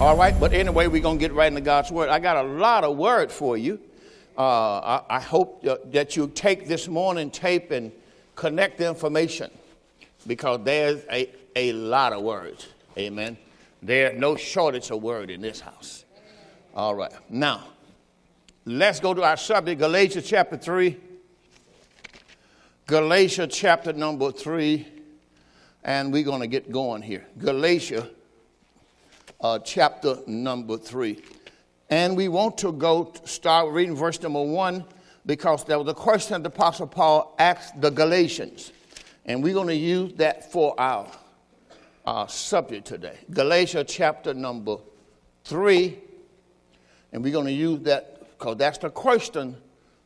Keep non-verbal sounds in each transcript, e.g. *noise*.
All right, but anyway, we're going to get right into God's Word. I got a lot of word for you. Uh, I, I, hope that you take this morning tape and connect the information because there's a, a lot of words. Amen. There's no shortage of word in this house. All right. Now, let's go to our subject, Galatians chapter 3. Galatians chapter number 3. And we're going to get going here. Galatians uh, chapter number 3. And we want to go start reading verse number 1 because there was a question that the Apostle Paul asked the Galatians. And we're going to use that for our, our subject today. Galatians chapter number 3. And we're going to use that because that's the question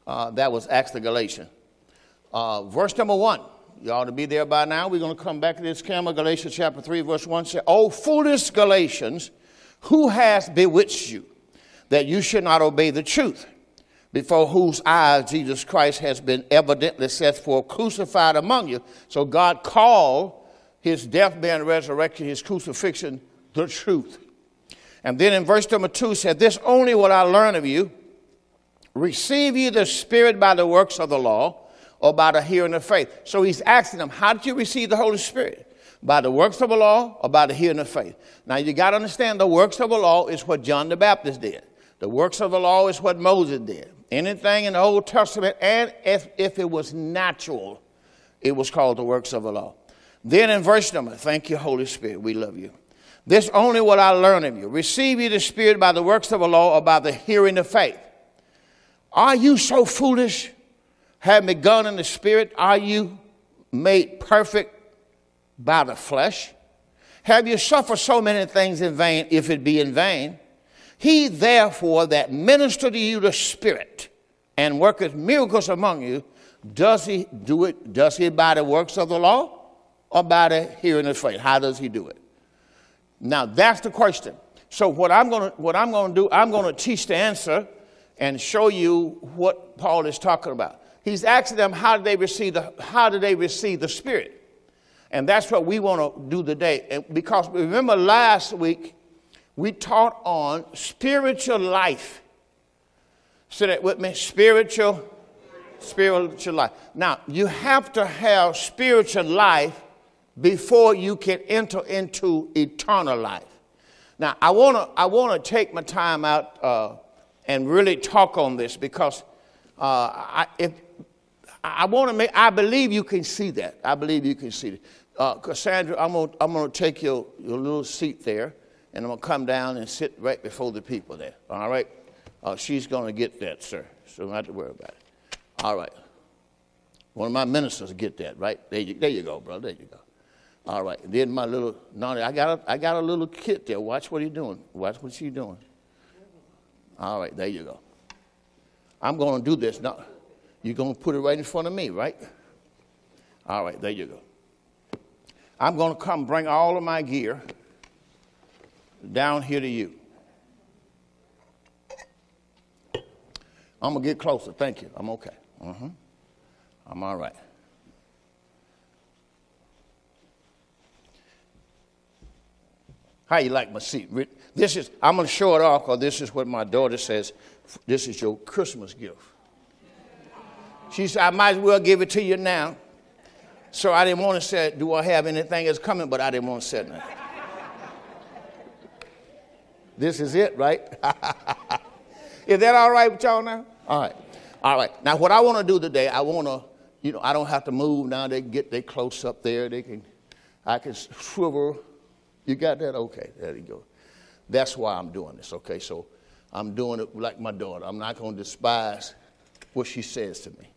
uh, that was asked the Galatians. Uh, verse number 1. You ought to be there by now. We're going to come back to this camera. Galatians chapter 3, verse 1 says, Oh, foolish Galatians, who has bewitched you that you should not obey the truth? Before whose eyes Jesus Christ has been evidently set forth crucified among you. So God called his death, burial, and resurrection, his crucifixion, the truth. And then in verse number 2 said, This only will I learn of you. Receive ye the Spirit by the works of the law or by the hearing of faith. So he's asking them, How did you receive the Holy Spirit? By the works of the law or by the hearing of faith? Now you got to understand the works of the law is what John the Baptist did. The works of the law is what Moses did. Anything in the Old Testament, and if, if it was natural, it was called the works of the law. Then in verse number, thank you, Holy Spirit, we love you. This only will I learn of you. Receive ye the Spirit by the works of the law or by the hearing of faith. Are you so foolish? Have begun in the spirit, are you made perfect by the flesh? Have you suffered so many things in vain, if it be in vain? He therefore that minister to you the Spirit and worketh miracles among you, does he do it? Does he by the works of the law or by the hearing of faith? How does he do it? Now that's the question. So what I'm to what I'm going to do, I'm going to teach the answer and show you what Paul is talking about he's asking them how do they receive the how did they receive the spirit? And that's what we want to do today. And because remember last week we taught on spiritual life. Say that with me spiritual spiritual life. Now you have to have spiritual life before you can enter into eternal life. Now i want to i want to take my time out uh, and really talk on this because uh, I, if, I want to make, I believe you can see that. I believe you can see it. Uh, Cassandra, I'm going to I'm gonna take your, your little seat there, and I'm going to come down and sit right before the people there. All right? Uh, she's going to get that, sir. So have to worry about it. All right. One of my ministers get that, right? There you, there you go, brother. There you go. All right. Then my little, no, I got a, I got a little kid there. Watch what he's doing. Watch what she's doing. All right. There you go. I'm going to do this now. You're going to put it right in front of me, right? All right, there you go. I'm going to come bring all of my gear down here to you. I'm going to get closer. Thank you. I'm okay. Uh-huh. I'm all right. How you like my seat? This is, I'm going to show it off because this is what my daughter says. This is your Christmas gift. She said, I might as well give it to you now. So I didn't want to say, Do I have anything that's coming? But I didn't want to say nothing. this is it, right? *laughs* is that all right with y'all now? All right. All right. Now, what I want to do today, I want to, you know, I don't have to move now. They get they close up there. They can, I can swivel. You got that? Okay. There you go. That's why I'm doing this. Okay. So I'm doing it like my daughter. I'm not going to despise what she says to me.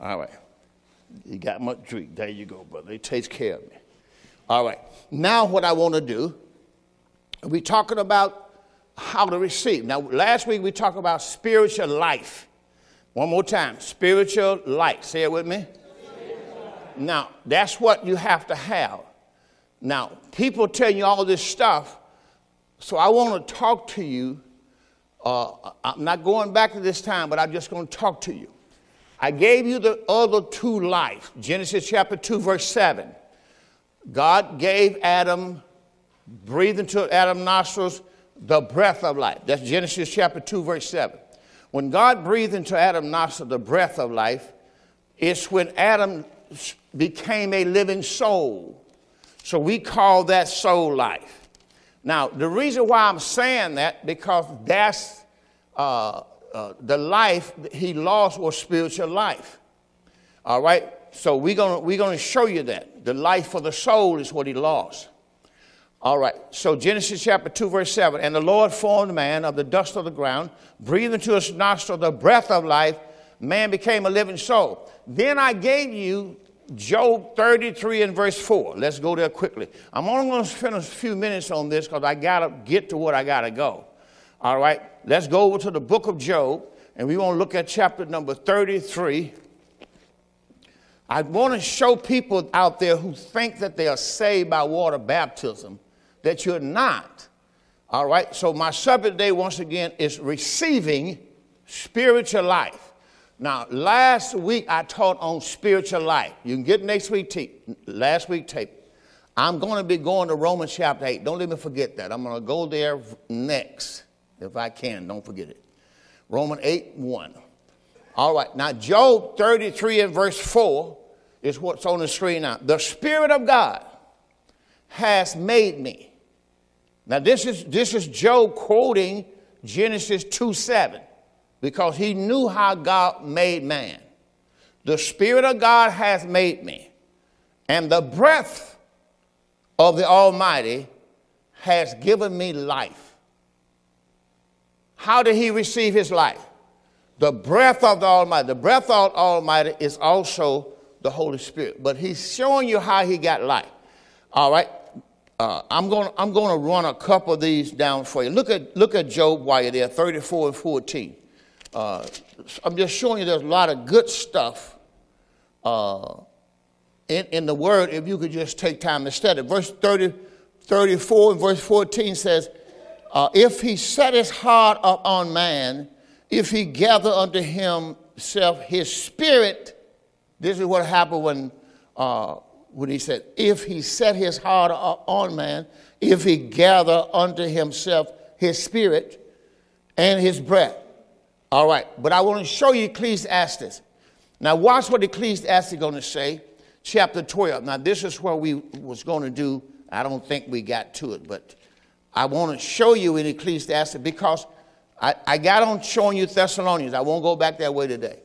All right. You got my drink. There you go, brother. It takes care of me. All right. Now, what I want to do, we're talking about how to receive. Now, last week we talked about spiritual life. One more time spiritual life. Say it with me. Now, that's what you have to have. Now, people tell you all this stuff, so I want to talk to you. Uh, I'm not going back to this time, but I'm just going to talk to you. I gave you the other two life. Genesis chapter 2, verse 7. God gave Adam, breathed into Adam's nostrils the breath of life. That's Genesis chapter 2, verse 7. When God breathed into Adam nostril the breath of life, it's when Adam became a living soul. So we call that soul life. Now, the reason why I'm saying that, because that's uh, uh, the life he lost was spiritual life. All right? So we're going we're gonna show you that. The life for the soul is what he lost. All right, so Genesis chapter 2, verse 7. And the Lord formed man of the dust of the ground, breathed into his nostril the breath of life. Man became a living soul. Then I gave you Job 33 and verse 4. Let's go there quickly. I'm only going to spend a few minutes on this because I got to get to what I got to go. All right, let's go over to the book of Job, and we want to look at chapter number 33. I want to show people out there who think that they are saved by water baptism that you're not. All right, so my subject today, once again, is receiving spiritual life. Now, last week I taught on spiritual life. You can get next week tape, last week tape. I'm going to be going to Romans chapter 8. Don't let me forget that. I'm going to go there next, if I can. Don't forget it. Romans 8 1. All right, now Job 33 and verse 4 is what's on the screen now. The Spirit of God has made me now, this is, this is Job quoting Genesis 2 7 because he knew how God made man. The Spirit of God has made me, and the breath of the Almighty has given me life. How did he receive his life? The breath of the Almighty. The breath of the Almighty is also the Holy Spirit, but he's showing you how he got life. All right, uh, I'm going I'm to run a couple of these down for you. Look at look at Job while you're there, 34 and 14. Uh, I'm just showing you there's a lot of good stuff uh, in, in the Word if you could just take time to study. Verse 30, 34 and verse 14 says, uh, If he set his heart upon man, if he gather unto himself his spirit, this is what happened when uh, when he said, If he set his heart on man, if he gather unto himself his spirit and his breath. All right, but I want to show you Ecclesiastes. Now, watch what Ecclesiastes is going to say, chapter 12. Now, this is what we was going to do. I don't think we got to it, but I want to show you in Ecclesiastes because I, I got on showing you Thessalonians. I won't go back that way today.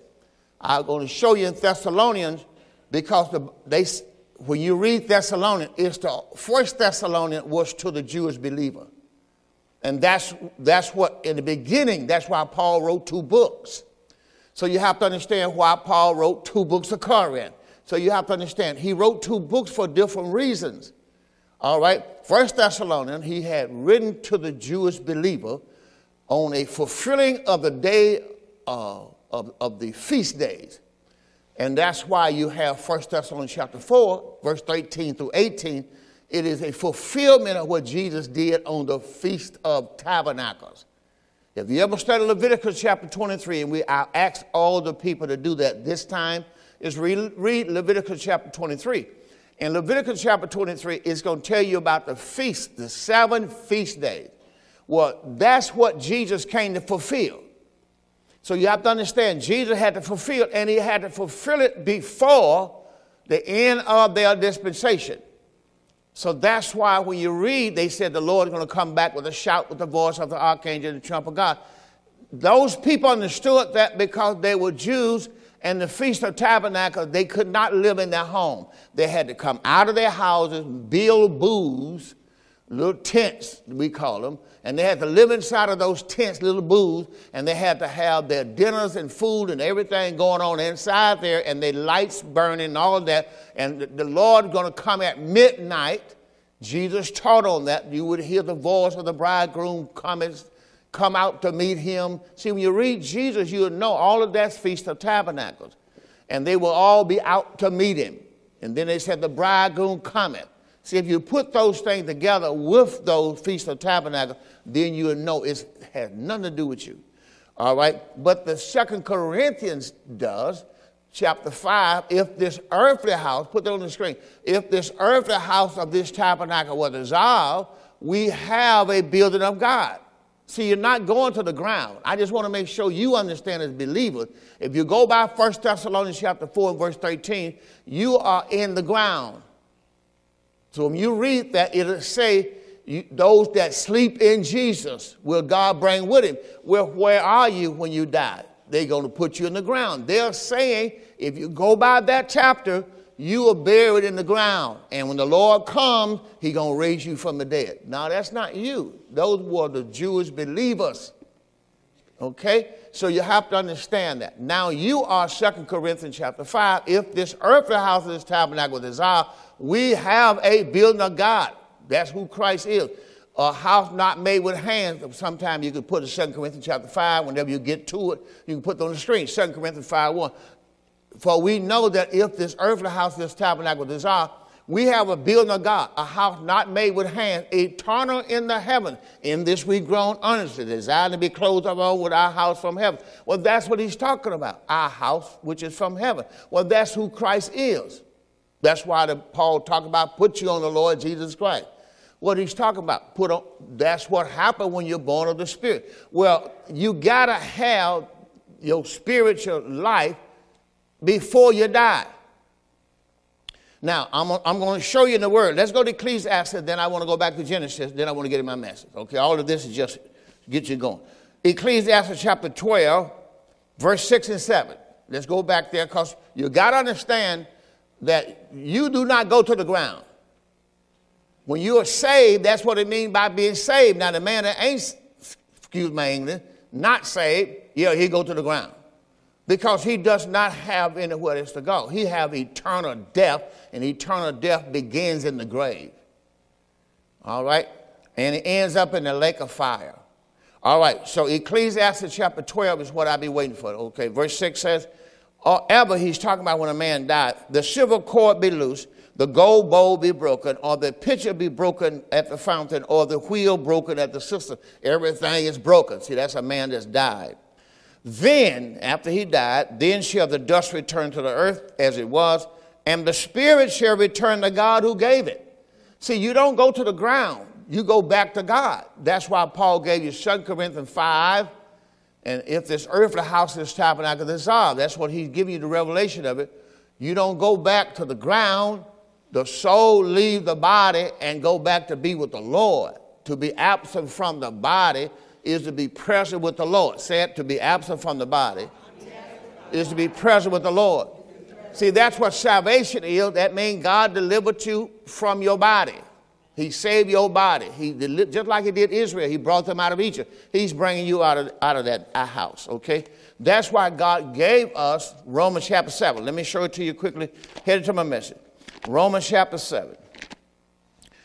I'm going to show you in Thessalonians because the, they, when you read Thessalonians, it's the first Thessalonian was to the Jewish believer. And that's, that's what, in the beginning, that's why Paul wrote two books. So you have to understand why Paul wrote two books of Corinth. So you have to understand, he wrote two books for different reasons. All right? First Thessalonian, he had written to the Jewish believer on a fulfilling of the day uh, of, of the feast days. And that's why you have 1 Thessalonians chapter 4, verse 13 through 18. It is a fulfillment of what Jesus did on the Feast of Tabernacles. If you ever study Leviticus chapter 23, and we I ask all the people to do that this time, is read, read Leviticus chapter 23. In Leviticus chapter 23, it's going to tell you about the feast, the seven feast days. Well, that's what Jesus came to fulfill. So you have to understand, Jesus had to fulfill, and he had to fulfill it before the end of their dispensation. So that's why when you read, they said the Lord is going to come back with a shout with the voice of the archangel and the trump of God. Those people understood that because they were Jews and the Feast of Tabernacles, they could not live in their home. They had to come out of their houses, build booths, little tents, we call them, and they had to live inside of those tents, little booths, and they had to have their dinners and food and everything going on inside there, and their lights burning and all of that. And the Lord going to come at midnight. Jesus taught on that. You would hear the voice of the bridegroom coming, come out to meet him. See, when you read Jesus, you would know all of that's Feast of Tabernacles. And they will all be out to meet him. And then they said, The bridegroom cometh. See, if you put those things together with those Feast of Tabernacles, then you'll know it has nothing to do with you. All right? But the Second Corinthians does, chapter 5, if this earthly house, put that on the screen, if this earthly house of this tabernacle were dissolved, we have a building of God. See, you're not going to the ground. I just want to make sure you understand as believers. If you go by 1 Thessalonians chapter 4 and verse 13, you are in the ground. So when you read that, it'll say, those that sleep in Jesus will God bring with him. Well, where are you when you die? They're going to put you in the ground. They're saying, if you go by that chapter, you are buried in the ground. And when the Lord comes, He's going to raise you from the dead. Now, that's not you. Those were the Jewish believers. Okay? So you have to understand that. Now you are Second Corinthians chapter 5. If this earthly house of this tabernacle our, we have a building of God. That's who Christ is. A house not made with hands. Sometimes you could put it 2 Corinthians chapter 5. Whenever you get to it, you can put it on the screen. 2 Corinthians 5 1. For we know that if this earthly house, this tabernacle our, we have a building of God, a house not made with hands, eternal in the heaven. In this we groan earnestly, desiring to be clothed upon with our house from heaven. Well, that's what he's talking about, our house, which is from heaven. Well, that's who Christ is. That's why the, Paul talked about put you on the Lord Jesus Christ. What he's talking about, put on, that's what happened when you're born of the Spirit. Well, you gotta have your spiritual life before you die. Now, I'm, I'm going to show you in the Word. Let's go to Ecclesiastes, then I want to go back to Genesis, then I want to get in my message. Okay, all of this is just get you going. Ecclesiastes chapter 12, verse 6 and 7. Let's go back there because you got to understand that you do not go to the ground. When you are saved, that's what it means by being saved. Now, the man that ain't, excuse my English, not saved, yeah, he go to the ground because he does not have anywhere else to go. He have eternal death, and eternal death begins in the grave. All right? And it ends up in the lake of fire. All right, so Ecclesiastes chapter 12 is what I'll be waiting for. Okay, verse 6 says, or ever he's talking about when a man died, the silver cord be loose, the gold bowl be broken, or the pitcher be broken at the fountain, or the wheel broken at the cistern. Everything is broken. See, that's a man that's died. Then, after he died, then shall the dust return to the earth as it was, and the spirit shall return to God who gave it. See, you don't go to the ground, you go back to God. That's why Paul gave you 2 Corinthians 5. And if this earthly house is tabernacle, are. That's what he's giving you the revelation of it. You don't go back to the ground. The soul leave the body and go back to be with the Lord. To be absent from the body is to be present with the Lord. Said to be absent from the body is to be present with the Lord. See, that's what salvation is. That means God delivered you from your body. He saved your body. He just like he did Israel. He brought them out of Egypt. He's bringing you out of, out of that house, okay? That's why God gave us Romans chapter 7. Let me show it to you quickly. Headed to my message. Romans chapter 7.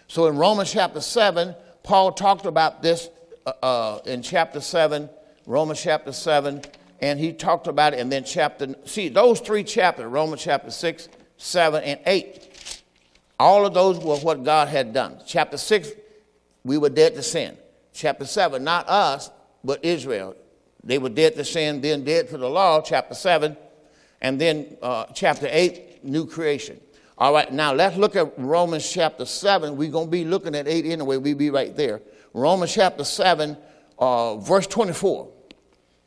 So in Romans chapter 7, Paul talked about this uh, uh, in chapter 7, Romans chapter 7, and he talked about it, and then chapter, see, those three chapters, Romans chapter 6, 7, and 8, all of those were what God had done. Chapter 6, we were dead to sin. Chapter 7, not us, but Israel. They were dead to sin, then dead to the law, chapter 7, and then uh, chapter 8, new creation. All right, now let's look at Romans chapter 7. We're going to be looking at 8 anyway. We'll be right there. Romans chapter 7, uh, verse 24.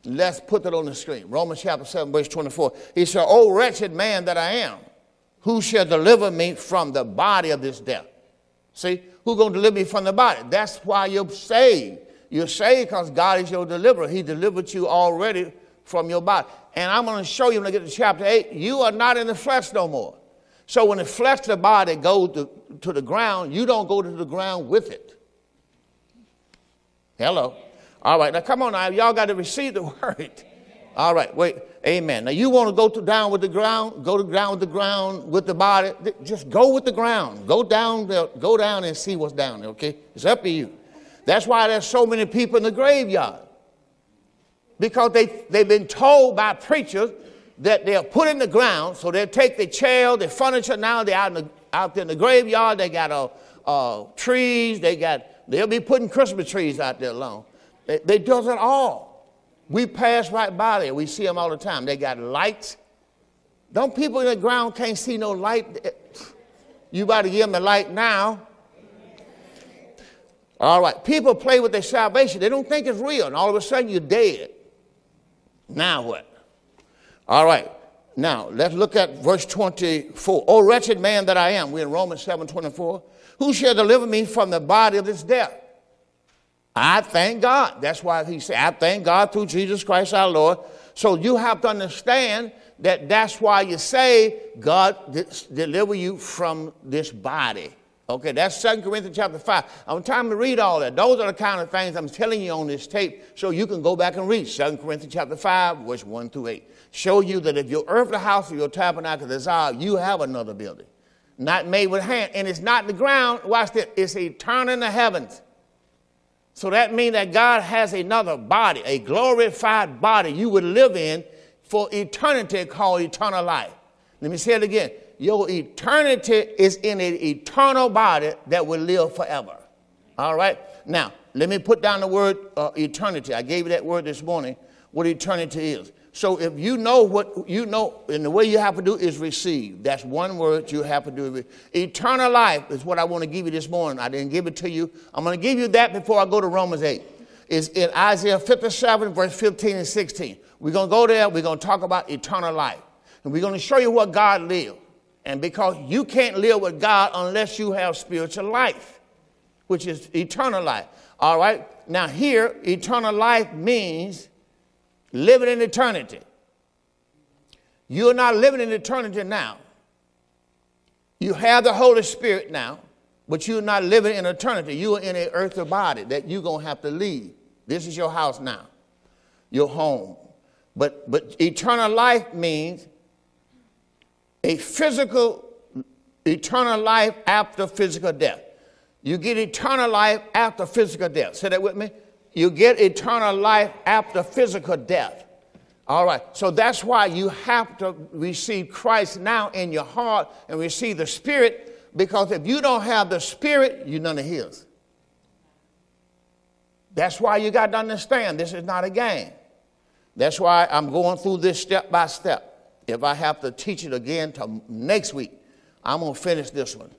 Let's put that on the screen. Romans chapter 7, verse 24. He said, O wretched man that I am, who shall deliver me from the body of this death? See, who's going to deliver me from the body? That's why you're saved. You're saved because God is your deliverer. He delivered you already from your body. And I'm going to show you when I get to chapter 8, you are not in the flesh no more. So when the flesh the body goes to, to the ground, you don't go to the ground with it. Hello. All right, now come on now. Y'all got to receive the *laughs* word. All right, wait. Amen. Now you want to go to down with the ground, go to ground with the ground with the body. Just go with the ground. Go down there, go down and see what's down there, okay? It's up to you. That's why there's so many people in the graveyard. Because they, they've been told by preachers that they're put in the ground, so they'll take their chair, their furniture. Now they're out in the, out there in the graveyard. They got uh, uh, trees, they got They'll be putting Christmas trees out there alone. They, they does it all. We pass right by there. We see them all the time. They got lights. Don't people in the ground can't see no light? You about to give them the light now. All right. People play with their salvation. They don't think it's real. And all of a sudden you're dead. Now what? All right. Now let's look at verse 24. Oh, wretched man that I am. We're in Romans 7 24. Who shall deliver me from the body of this death? I thank God. That's why he said, I thank God through Jesus Christ our Lord. So you have to understand that that's why you say God deliver you from this body. Okay, that's 2 Corinthians chapter 5. I'm trying to read all that. Those are the kind of things I'm telling you on this tape so you can go back and read 2 Corinthians chapter 5, verse 1 through 8. Show you that if your earthly house or your tabernacle is dissolved, you have another building. Not made with hand. And it's not the ground. Watch this. It's eternal in the heavens. So that means that God has another body, a glorified body you would live in for eternity called eternal life. Let me say it again your eternity is in an eternal body that will live forever. All right? Now, let me put down the word uh, eternity. I gave you that word this morning, what eternity is. So if you know what you know, and the way you have to do is receive. That's one word you have to do. Eternal life is what I want to give you this morning. I didn't give it to you. I'm going to give you that before I go to Romans 8. It's in Isaiah 57, verse 15 and 16. We're going to go there. We're going to talk about eternal life. And we're going to show you what God lived. And because you can't live with God unless you have spiritual life, which is eternal life. All right? Now, here, eternal life means living in eternity. You're not living in eternity now. You have the Holy Spirit now, but you're not living in eternity. You are in an earthly body that you're going to have to leave. This is your house now, your home. But, but eternal life means a physical, eternal life after physical death. You get eternal life after physical death. Say that with me. You get eternal life after physical death. All right. So that's why you have to receive Christ now in your heart and receive the Spirit, because if you don't have the Spirit, you're none of His. That's why you got to understand this is not a game. That's why I'm going through this step by step. If I have to teach it again to next week, I'm going to finish this one.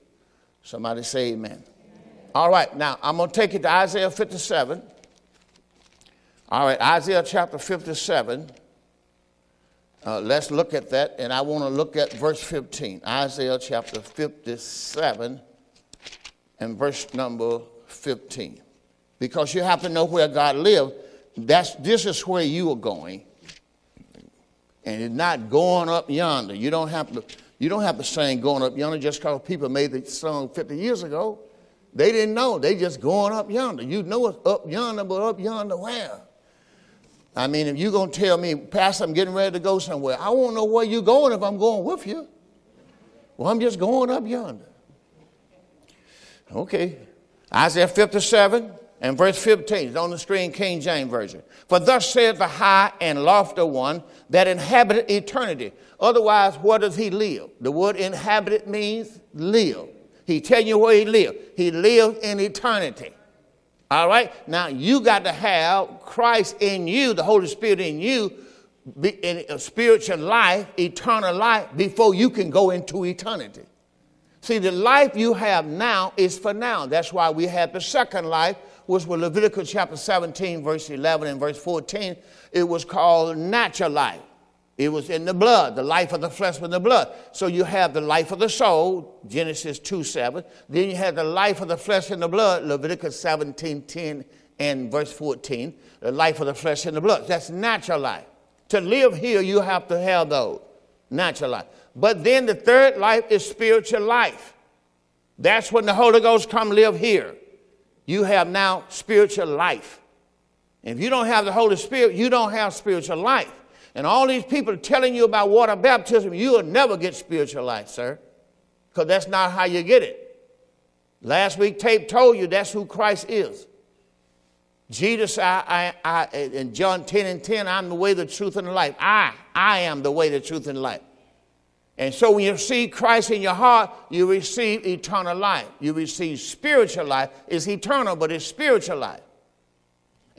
Somebody say amen. amen. All right, now I'm going to take it to Isaiah 57. All right, Isaiah chapter 57. Uh, let's look at that, and I want to look at verse 15. Isaiah chapter 57 and verse number 15. Because you have to know where God lived. That's, this is where you are going and it's not going up yonder. You don't have to, you don't have to sing going up yonder just because people made the song 50 years ago. They didn't know. They just going up yonder. You know it's up yonder, but up yonder where? I mean, if you're going to tell me, Pastor, I'm getting ready to go somewhere, I won't know where you're going if I'm going with you. Well, I'm just going up yonder. Okay. Isaiah 57, and verse 15 is on the screen, King James Version. For thus saith the high and lofty one that inhabited eternity. Otherwise, where does he live? The word inhabited means live. He tell you where he lived. He lived in eternity. All right? Now, you got to have Christ in you, the Holy Spirit in you, in a spiritual life, eternal life, before you can go into eternity. See, the life you have now is for now. That's why we have the second life, which was Leviticus chapter 17, verse 11 and verse 14. It was called natural life. It was in the blood, the life of the flesh was in the blood. So you have the life of the soul, Genesis 2 7. Then you have the life of the flesh in the blood, Leviticus 17 10 and verse 14. The life of the flesh in the blood. That's natural life. To live here, you have to have those. Natural life. But then the third life is spiritual life. That's when the Holy Ghost come live here you have now spiritual life. If you don't have the Holy Spirit, you don't have spiritual life. And all these people telling you about water baptism, you will never get spiritual life, sir, because that's not how you get it. Last week, tape told you that's who Christ is. Jesus, I, I, I, in John 10 and 10, I'm the way, the truth, and the life. I, I am the way, the truth, and life. And so when you see Christ in your heart, you receive eternal life. You receive spiritual life. It's eternal, but it's spiritual life.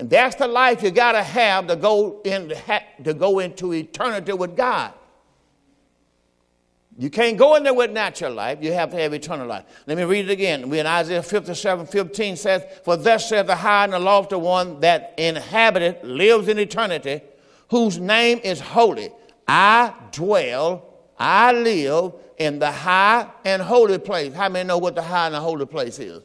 And that's the life you got to have to go in to go into eternity with God. You can't go in there with natural life. You have to have eternal life. Let me read it again. We in Isaiah 57, 15 says, For thus saith the high and the lofty one that inhabited, lives in eternity, whose name is holy. I dwell, I live in the high and holy place. How many know what the high and the holy place is?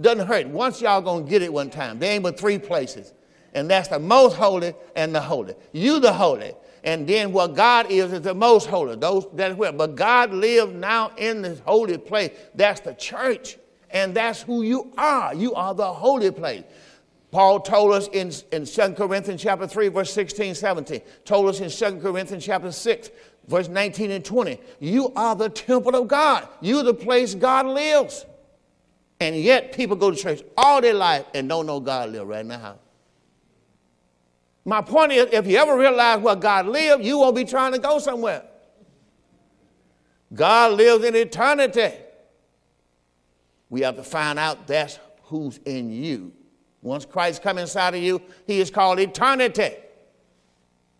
Doesn't hurt. Once y'all gonna get it one time. There ain't but three places. And that's the most holy and the holy. You the holy. And then what God is is the most holy. Those that's where. But God lives now in this holy place. That's the church. And that's who you are. You are the holy place. Paul told us in, in 2 Corinthians chapter 3, verse 16, 17. Told us in 2 Corinthians chapter 6, verse 19 and 20. You are the temple of God. You're the place God lives. And yet people go to church all their life and don't know God live right house. My point is, if you ever realize where God lives, you won't be trying to go somewhere. God lives in eternity. We have to find out that's who's in you. Once Christ comes inside of you, he is called eternity.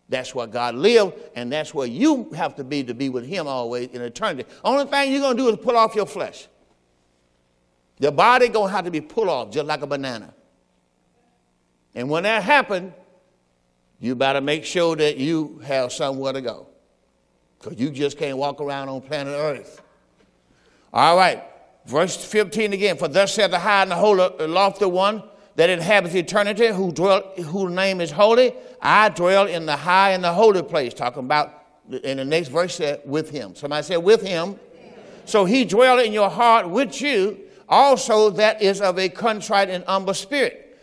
That's where God lives, and that's where you have to be to be with him always in eternity. Only thing you're going to do is pull off your flesh. Your body going to have to be pulled off just like a banana. And when that happens, you better make sure that you have somewhere to go. Because you just can't walk around on planet Earth. All right, verse 15 again. For thus said the high and the holy, lofty one that inhabits eternity, who dwell, whose name is holy. I dwell in the high and the holy place. Talking about in the next verse said with him. Somebody said with him. So he dwell in your heart with you, also that is of a contrite and humble spirit.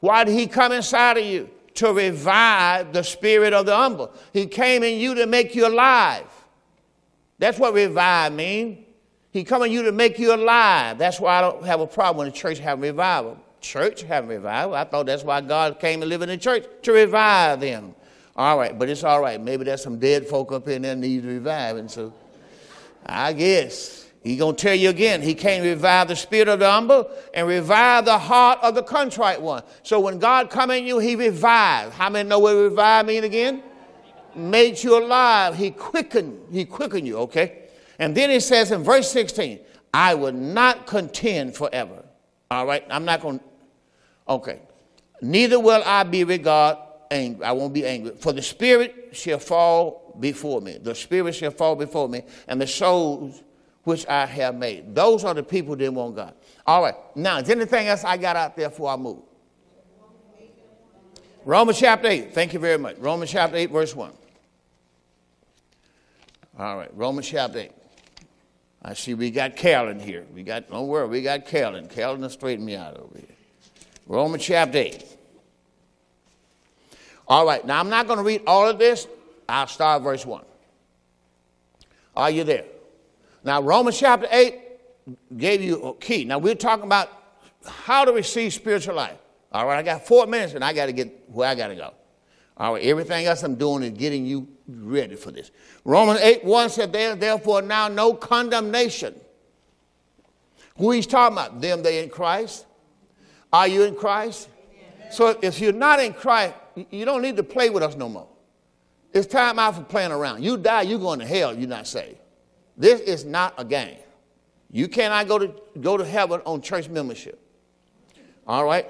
Why did he come inside of you? to revive the spirit of the humble. He came in you to make you alive. That's what revive means. He come in you to make you alive. That's why I don't have a problem when the church have revival. Church have revival. I thought that's why God came to live in the church to revive them. All right, but it's all right. Maybe there's some dead folk up in there need reviving. So I guess He's going to tell you again, he came to revive the spirit of the humble and revive the heart of the contrite one. So when God come in you, he revives. How many know what revive mean again? Made you alive. He quickened, he quickened you, okay? And then he says in verse 16, I will not contend forever. All right, I'm not going to, okay. Neither will I be regard angry. I won't be angry. For the spirit shall fall before me. The spirit shall fall before me, and the souls which I have made. Those are the people that want God. All right. Now, is anything else I got out there before I move? Romans chapter 8. Thank you very much. Romans chapter 8, verse 1. All right. Romans chapter 8. I see we got Carolyn here. We got, don't worry, we got Carolyn. Carolyn will straighten me out over here. Romans chapter 8. All right. Now, I'm not going to read all of this. I'll start verse 1. Are you there? Now, Romans chapter 8 gave you a key. Now, we're talking about how to receive spiritual life. All right, I got four minutes and I got to get where I got to go. All right, everything else I'm doing is getting you ready for this. Romans 8 1 said, There therefore now no condemnation. Who he's talking about? Them they in Christ. Are you in Christ? Amen. So if you're not in Christ, you don't need to play with us no more. It's time out for playing around. You die, you're going to hell, you're not saved. This is not a game. You cannot go to, go to heaven on church membership. All right?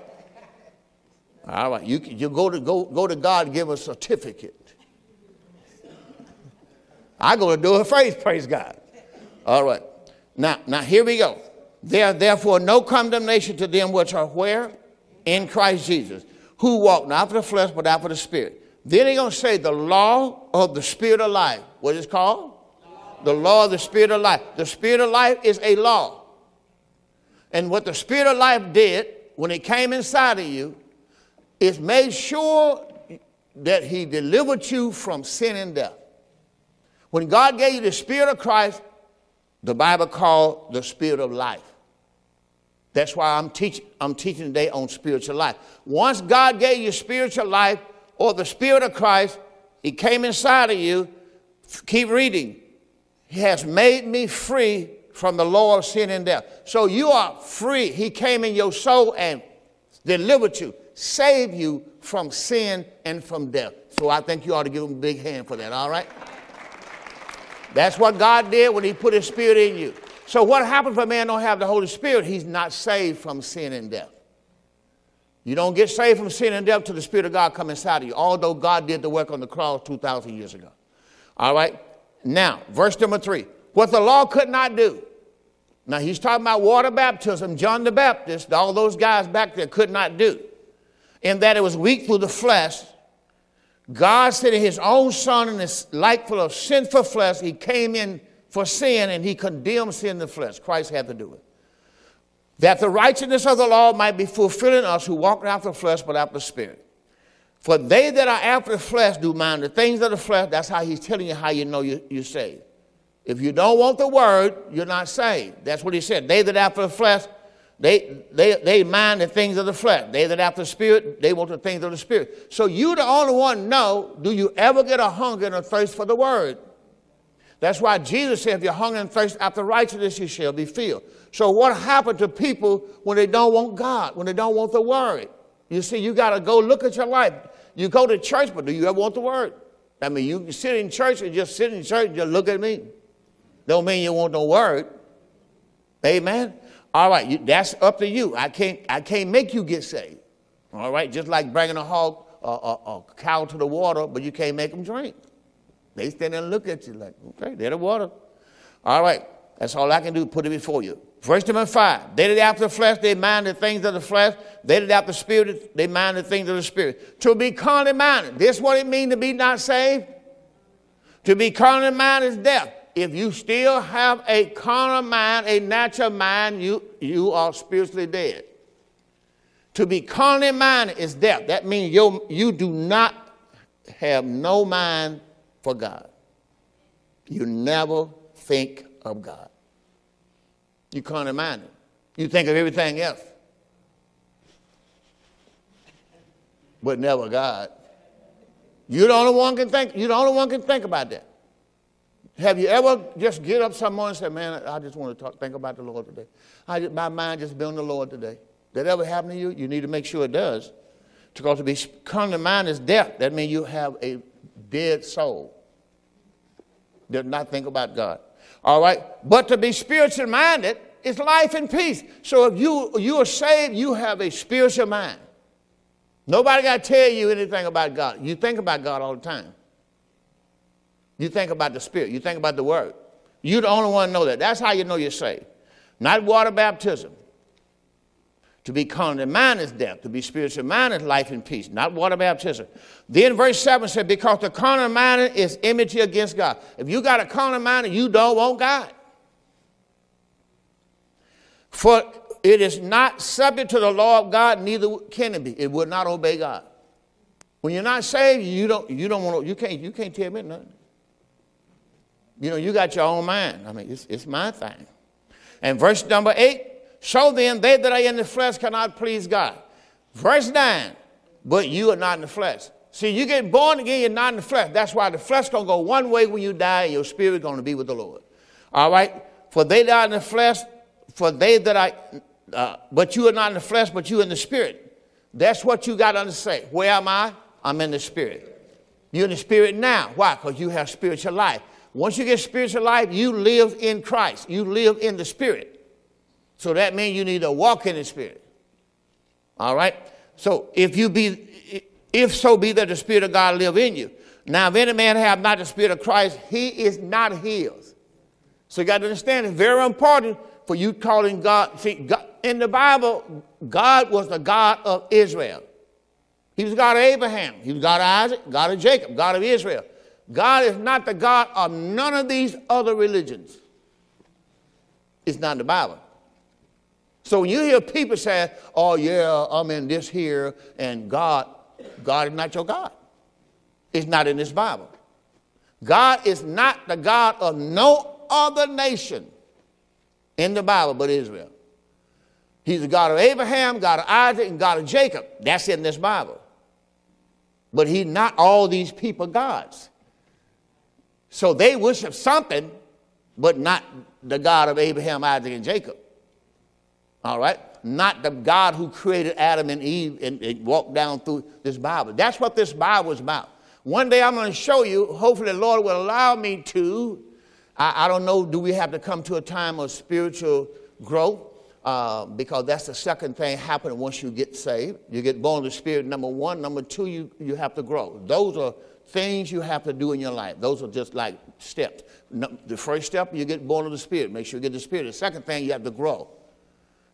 All right. You, you go, to, go, go to God give a certificate. I go to do a phrase, praise God. All right. Now, now here we go. There therefore no condemnation to them which are where? In Christ Jesus, who walk not for the flesh, but after the spirit. Then he's going to say the law of the spirit of life. What is called? The law of the Spirit of life. The Spirit of life is a law. And what the Spirit of life did when it came inside of you is made sure that He delivered you from sin and death. When God gave you the Spirit of Christ, the Bible called the Spirit of life. That's why I'm, teach, I'm teaching today on spiritual life. Once God gave you spiritual life or the Spirit of Christ, He came inside of you. Keep reading. He has made me free from the law of sin and death. So you are free. He came in your soul and delivered you, saved you from sin and from death. So I think you ought to give him a big hand for that, all right? That's what God did when He put His Spirit in you. So, what happens if a man don't have the Holy Spirit? He's not saved from sin and death. You don't get saved from sin and death till the Spirit of God come inside of you, although God did the work on the cross 2,000 years ago. All right? Now, verse number three. What the law could not do. Now, he's talking about water baptism. John the Baptist, all those guys back there could not do. In that it was weak through the flesh. God sending his own son in light full of sinful flesh. He came in for sin and he condemned sin in the flesh. Christ had to do it that the righteousness of the law might be fulfilled in us who walk not after the flesh but after the spirit. For they that are after the flesh do mind the things of the flesh. That's how he's telling you how you know you, you're saved. If you don't want the word, you're not saved. That's what he said. They that are after the flesh, they, they, they mind the things of the flesh. They that after the spirit, they want the things of the spirit. So you the only one know, do you ever get a hunger and a thirst for the word? That's why Jesus said, if you're hungry and thirst after righteousness, you shall be filled. So what happened to people when they don't want God, when they don't want the word? You see, you got to go look at your life. You go to church, but do you ever want the word? I mean, you sit in church and just sit in church and just look at me. Don't mean you want no word. Amen. All right, you, that's up to you. I can't, I can't make you get saved. All right, just like bringing a hog, a, a, a cow to the water, but you can't make them drink. They stand there and look at you like, okay, they're the water. All right, that's all I can do, put it before you. Verse Timothy five. They that after the flesh, they mind the things of the flesh. They that after the spirit, they mind the things of the spirit. To be carnally minded. This what it means to be not saved? To be carnally minded is death. If you still have a carnal mind, a natural mind, you, you are spiritually dead. To be carnally minded is death. That means you, you do not have no mind for God. You never think of God. You can't imagine. You think of everything else, but never God. You're the only one can think. You're the only one can think about that. Have you ever just get up some morning and say, "Man, I just want to talk, think about the Lord today. I just, my mind just been on the Lord today." That ever happen to you? You need to make sure it does. Because to be carnal mind is death. That means you have a dead soul. Does not think about God. All right? But to be spiritual minded is life and peace. So if you, you are saved, you have a spiritual mind. Nobody got to tell you anything about God. You think about God all the time. You think about the Spirit. You think about the Word. You're the only one know that. That's how you know you're saved. Not water baptism. To be carnal mind is death. To be spiritual mind is life and peace, not water baptism. Then verse 7 said, because the carnal mind is enmity against God. If you got a carnal mind, you don't want God. For it is not subject to the law of God, neither can it be. It would not obey God. When you're not saved, you don't, you don't want to, you can't, you can't tell me nothing. You know, you got your own mind. I mean, it's, it's my thing. And verse number eight, so then, they that are in the flesh cannot please God. Verse 9, but you are not in the flesh. See, you get born again, you're not in the flesh. That's why the flesh going to go one way when you die, and your spirit going to be with the Lord. All right? For they that are in the flesh, for they that are, uh, but you are not in the flesh, but you in the spirit. That's what you got to understand. Where am I? I'm in the spirit. You're in the spirit now. Why? Because you have spiritual life. Once you get spiritual life, you live in Christ. You live in the spirit. So that means you need to walk in the Spirit. All right? So if you be, if so be that the Spirit of God live in you. Now, if any man have not the Spirit of Christ, he is not his. So you got to understand it's very important for you calling God. See, God, in the Bible, God was the God of Israel. He was God of Abraham. He was God of Isaac, God of Jacob, God of Israel. God is not the God of none of these other religions. It's not in the Bible. So when you hear people say, oh, yeah, I'm in this here, and God, God is not your God. It's not in this Bible. God is not the God of no other nation in the Bible but Israel. He's the God of Abraham, God of Isaac, and God of Jacob. That's in this Bible. But he's not all these people gods. So they worship something, but not the God of Abraham, Isaac, and Jacob. All right? Not the God who created Adam and Eve and, and walked down through this Bible. That's what this Bible is about. One day I'm going to show you, hopefully the Lord will allow me to, I, I don't know, do we have to come to a time of spiritual growth? Uh, because that's the second thing happening once you get saved. You get born of the Spirit, number one. Number two, you, you have to grow. Those are things you have to do in your life. Those are just like steps. The first step, you get born of the Spirit. Make sure you get the Spirit. The second thing, you have to grow.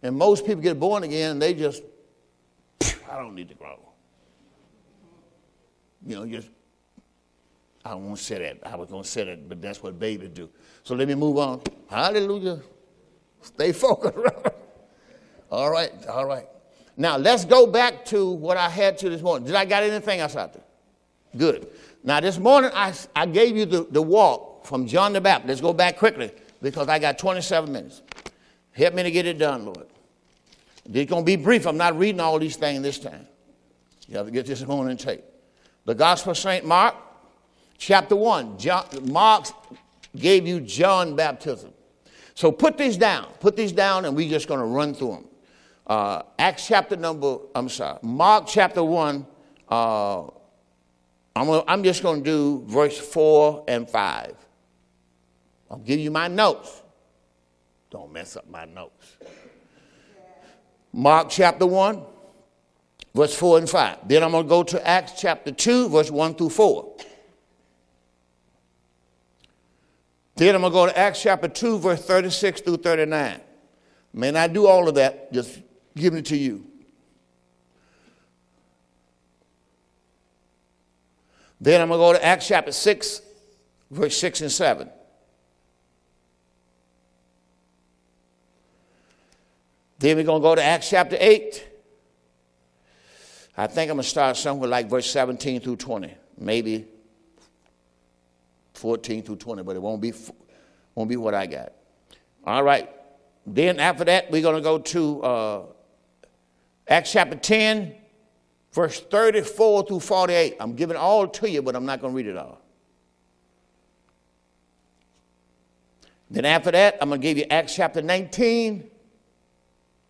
And most people get born again and they just, I don't need to grow. You know, just, I to say that. I was going to say that, but that's what babies do. So let me move on. Hallelujah. Stay *laughs* focused. all right, all right. Now let's go back to what I had to this morning. Did I got anything else out there? Good. Now this morning I, I gave you the, the walk from John the Baptist. Let's go back quickly because I got 27 minutes. Help me to get it done, Lord. It's going to be brief. I'm not reading all these things this time. You have to get this morning tape. The Gospel of St. Mark, chapter 1. John, Mark gave you John baptism. So put these down. Put these down, and we're just going to run through them. Uh, Acts chapter number, I'm sorry, Mark chapter 1. Uh, I'm, gonna, I'm just going to do verse 4 and 5. I'll give you my notes. Don't mess up my notes. Mark chapter 1, verse 4 and 5. Then I'm going to go to Acts chapter 2, verse 1 through 4. Then I'm going to go to Acts chapter 2, verse 36 through 39. May not do all of that, just giving it to you. Then I'm going to go to Acts chapter 6, verse 6 and 7. Then we're going to go to Acts chapter 8. I think I'm going to start somewhere like verse 17 through 20, maybe 14 through 20, but it won't be, won't be what I got. All right. Then after that, we're going to go to uh, Acts chapter 10, verse 34 through 48. I'm giving all to you, but I'm not going to read it all. Then after that, I'm going to give you Acts chapter 19,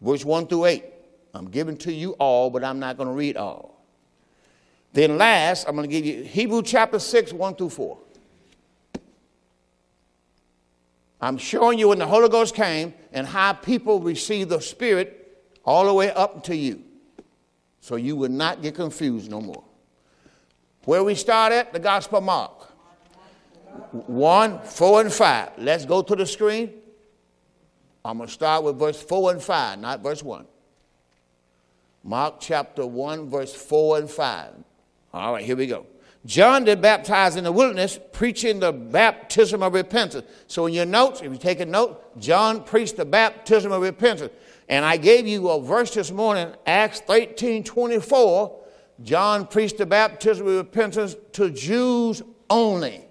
verse 1 through 8. I'm giving to you all, but I'm not going to read all. Then last, I'm going to give you Hebrew chapter 6, 1 through 4. I'm showing you when the Holy Ghost came and how people received the Spirit all the way up to you. So you will not get confused no more. Where we start at? The Gospel of Mark. 1, 4, and 5. Let's go to the screen. I'm going to start with verse 4 and 5, not verse 1. Mark chapter 1, verse 4 and 5. All right, here we go. John did baptize in the wilderness, preaching the baptism of repentance. So, in your notes, if you take a note, John preached the baptism of repentance. And I gave you a verse this morning, Acts 13 24. John preached the baptism of repentance to Jews only.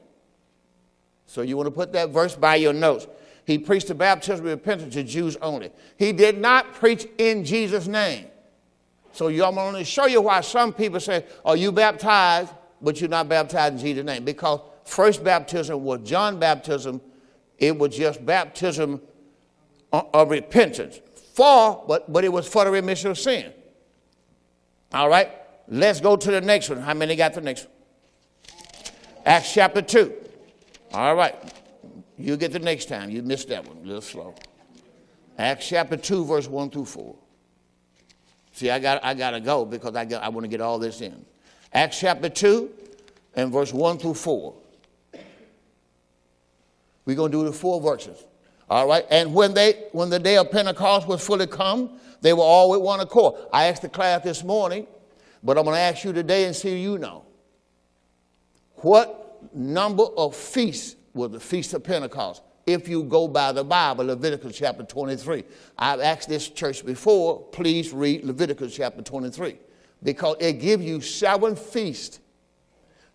So, you want to put that verse by your notes. He preached the baptism of repentance to Jews only. He did not preach in Jesus' name. So, I'm going to show you why some people say, Are you baptized? but you're not baptized in Jesus' name. Because first baptism was John baptism, it was just baptism uh, of repentance. For, but, but it was for the remission of sin. All right, let's go to the next one. How many got the next one? Acts chapter 2. All right, you get the next time. You missed that one, a little slow. Acts chapter 2, verse 1 through 4. See, I got, I got to go because I, got, I want to get all this in. Acts chapter 2 and verse 1 through 4. We're going to do the four verses. All right. And when they when the day of Pentecost was fully come, they were all with one accord. I asked the class this morning, but I'm going to ask you today and see you know. What number of feasts was the Feast of Pentecost? If you go by the Bible, Leviticus chapter 23. I've asked this church before, please read Leviticus chapter 23 because it gives you seven feasts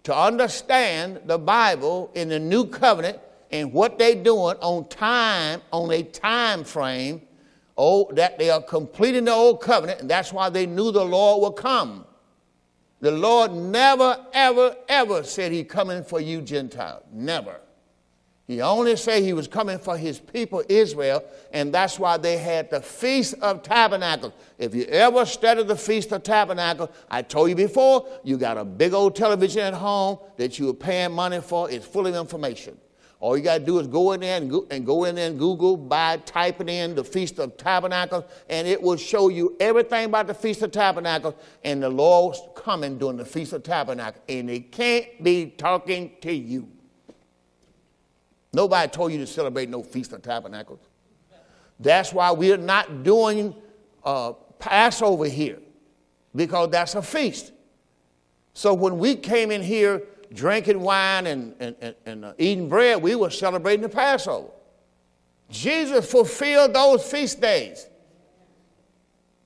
to understand the Bible in the new covenant and what they're doing on time, on a time frame, oh, that they are completing the old covenant, and that's why they knew the Lord would come. The Lord never, ever, ever said He's coming for you, Gentiles. Never. He only said he was coming for his people, Israel, and that's why they had the Feast of Tabernacles. If you ever study the Feast of Tabernacles, I told you before, you got a big old television at home that you are paying money for. It's full of information. All you got to do is go in there and go, and go in there and Google by typing in the Feast of Tabernacles, and it will show you everything about the Feast of Tabernacles and the Lord's coming during the Feast of Tabernacles. And it can't be talking to you. Nobody told you to celebrate no Feast of Tabernacles. That's why we're not doing uh, Passover here, because that's a feast. So when we came in here drinking wine and, and, and, and uh, eating bread, we were celebrating the Passover. Jesus fulfilled those feast days.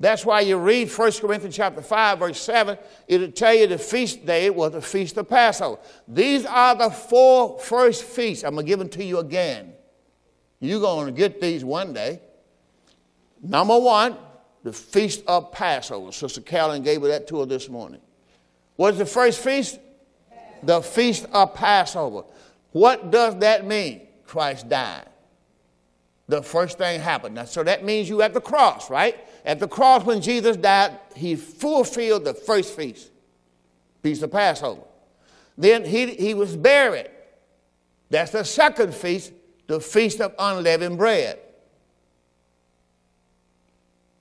That's why you read 1 Corinthians chapter 5, verse 7, it'll tell you the feast day was the feast of Passover. These are the four first feasts. I'm going to give them to you again. You're going to get these one day. Number one, the feast of Passover. Sister Carolyn gave that to her this morning. What's the first feast? the feast of Passover. What does that mean? Christ died. The first thing happened. Now, so that means you at the cross, right? At the cross, when Jesus died, he fulfilled the first feast, feast of Passover. Then he, he was buried. That's the second feast, the feast of unleavened bread.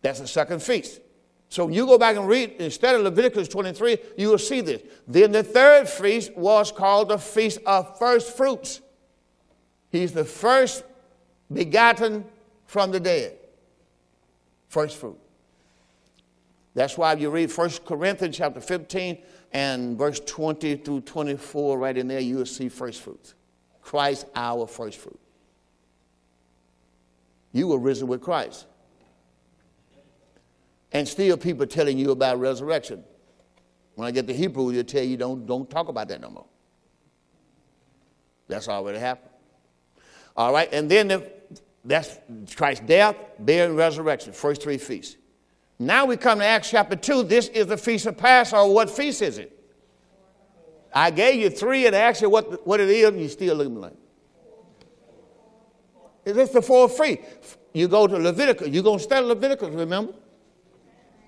That's the second feast. So you go back and read, instead of Leviticus 23, you will see this. Then the third feast was called the Feast of First Fruits. He's the first begotten from the dead. First fruit. That's why you read 1 Corinthians chapter 15 and verse 20 through 24, right in there, you will see first fruits. Christ, our first fruit. You were risen with Christ. And still people telling you about resurrection. When I get to Hebrew, they'll tell you don't, don't talk about that no more. That's already happened. All right, and then the, that's Christ's death, burial, and resurrection, first three feasts. Now we come to Acts chapter 2. This is the feast of Passover. What feast is it? I gave you three and asked you what, what it is, and you still looking like. Is this the fourth feast? You go to Leviticus. You're going to study Leviticus, remember?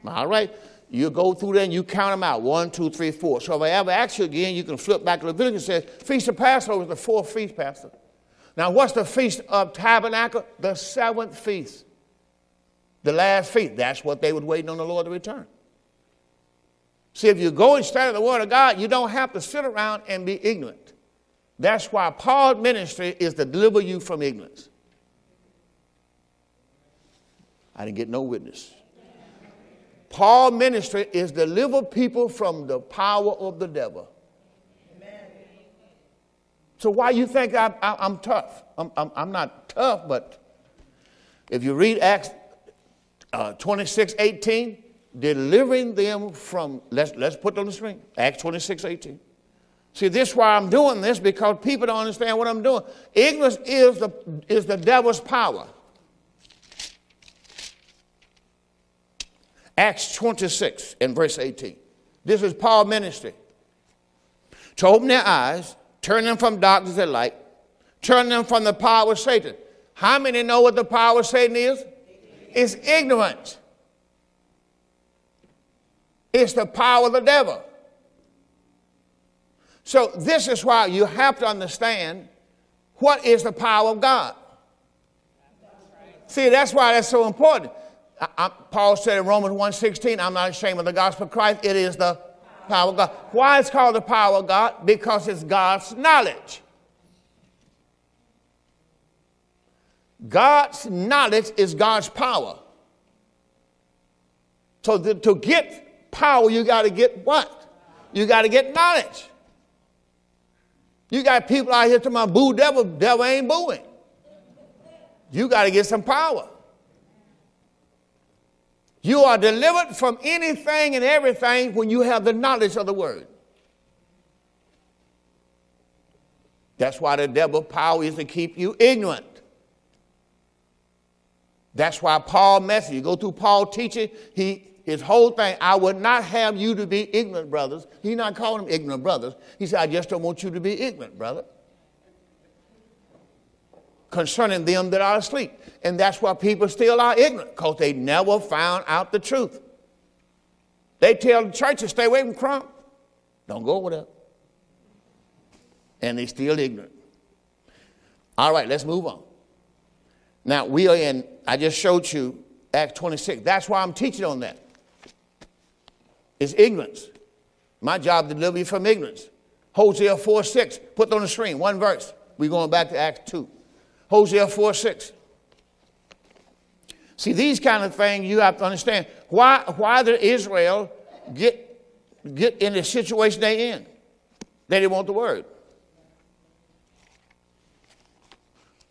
All right? You go through there and you count them out. One, two, three, four. So if I ever ask you again, you can flip back to Leviticus and say, Feast of Passover is the fourth feast, Pastor. Now, what's the Feast of Tabernacle? The seventh feast. The last feast. That's what they would wait on the Lord to return. See, if you go and study the Word of God, you don't have to sit around and be ignorant. That's why Paul's ministry is to deliver you from ignorance. I didn't get no witness. Paul ministry is deliver people from the power of the devil. So why you think I, am tough? I'm, I'm, I'm, not tough, but if you read Acts uh, 26, 18, delivering them from, let's, let's put on the screen, Acts 26, 18. See, this is why I'm doing this, because people don't understand what I'm doing. Ignorance is the, is the devil's power. Acts 26 and verse 18. This is Paul's ministry. To open their eyes, turn them from darkness to light, turn them from the power of Satan. How many know what the power of Satan is? It's ignorance. It's the power of the devil. So, this is why you have to understand what is the power of God. See, that's why that's so important. I, Paul said in Romans 1.16, I'm not ashamed of the gospel of Christ. It is the power of God. Why it's called the power of God? Because it's God's knowledge. God's knowledge is God's power. So the, to get power, you got to get what? You got to get knowledge. You got people out here to my boo devil, devil ain't booing. You got to get some power. You are delivered from anything and everything when you have the knowledge of the word. That's why the devil's power is to keep you ignorant. That's why Paul message, you go through Paul teaching, he, his whole thing, I would not have you to be ignorant, brothers. He's not calling them ignorant brothers. He said, I just don't want you to be ignorant, brother concerning them that are asleep. And that's why people still are ignorant, because they never found out the truth. They tell the church to stay away from crime. Don't go over there. And they still ignorant. All right, let's move on. Now, we are in, I just showed you Acts 26. That's why I'm teaching on that. It's ignorance. My job to deliver you from ignorance. Hosea 4 6, put on the screen, one verse. We're going back to Acts 2. Hosea 4 6. See, these kind of things you have to understand. Why, why did Israel get, get in the situation they in? They didn't want the word.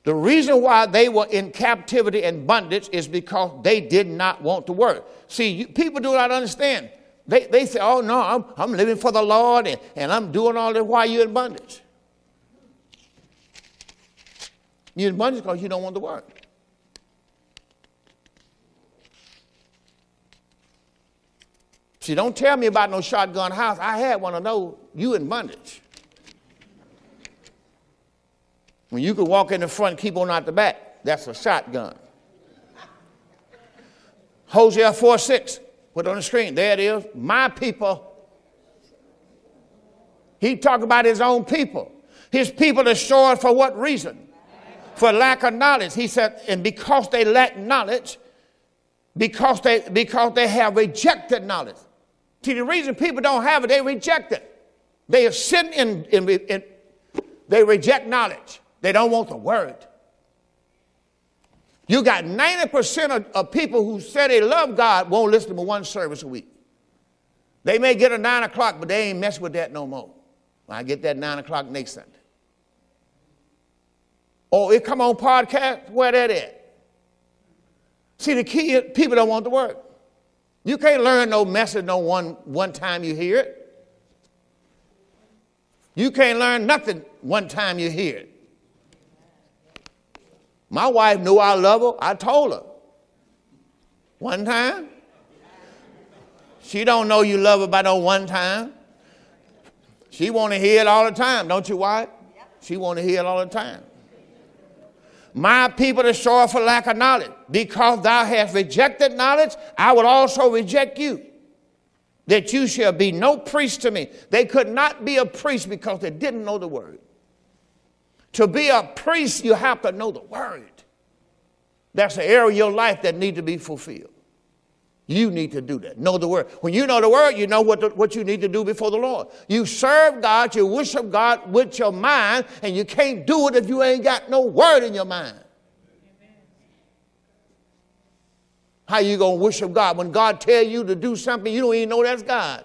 The reason why they were in captivity and bondage is because they did not want to work. See, you, people do not understand. They, they say, oh no, I'm, I'm living for the Lord and, and I'm doing all that while you're in bondage. You're in bondage because you don't want to work. See, don't tell me about no shotgun house. I had one of those. You in bondage. When you can walk in the front, keep on out the back, that's a shotgun. Hosea 4 6, put on the screen. There it is. My people. He talked about his own people. His people destroyed for what reason? For lack of knowledge. He said, and because they lack knowledge, because they, because they have rejected knowledge. See, the reason people don't have it, they reject it. They have sinned in, in, in they reject knowledge. They don't want the word. You got 90% of, of people who say they love God won't listen to one service a week. They may get a 9 o'clock, but they ain't mess with that no more. I get that 9 o'clock next Sunday. Oh, it come on podcast? Where that at? See, the key is people don't want the word. You can't learn no message no one, one time you hear it. You can't learn nothing one time you hear it. My wife knew I love her. I told her. One time. She don't know you love her by no one time. She want to hear it all the time, don't you, wife? She want to hear it all the time. My people destroy for lack of knowledge. Because thou hast rejected knowledge, I will also reject you. That you shall be no priest to me. They could not be a priest because they didn't know the word. To be a priest, you have to know the word. That's the area of your life that need to be fulfilled. You need to do that. Know the word. When you know the word, you know what, the, what you need to do before the Lord. You serve God, you worship God with your mind, and you can't do it if you ain't got no word in your mind. How you going to worship God? When God tell you to do something, you don't even know that's God.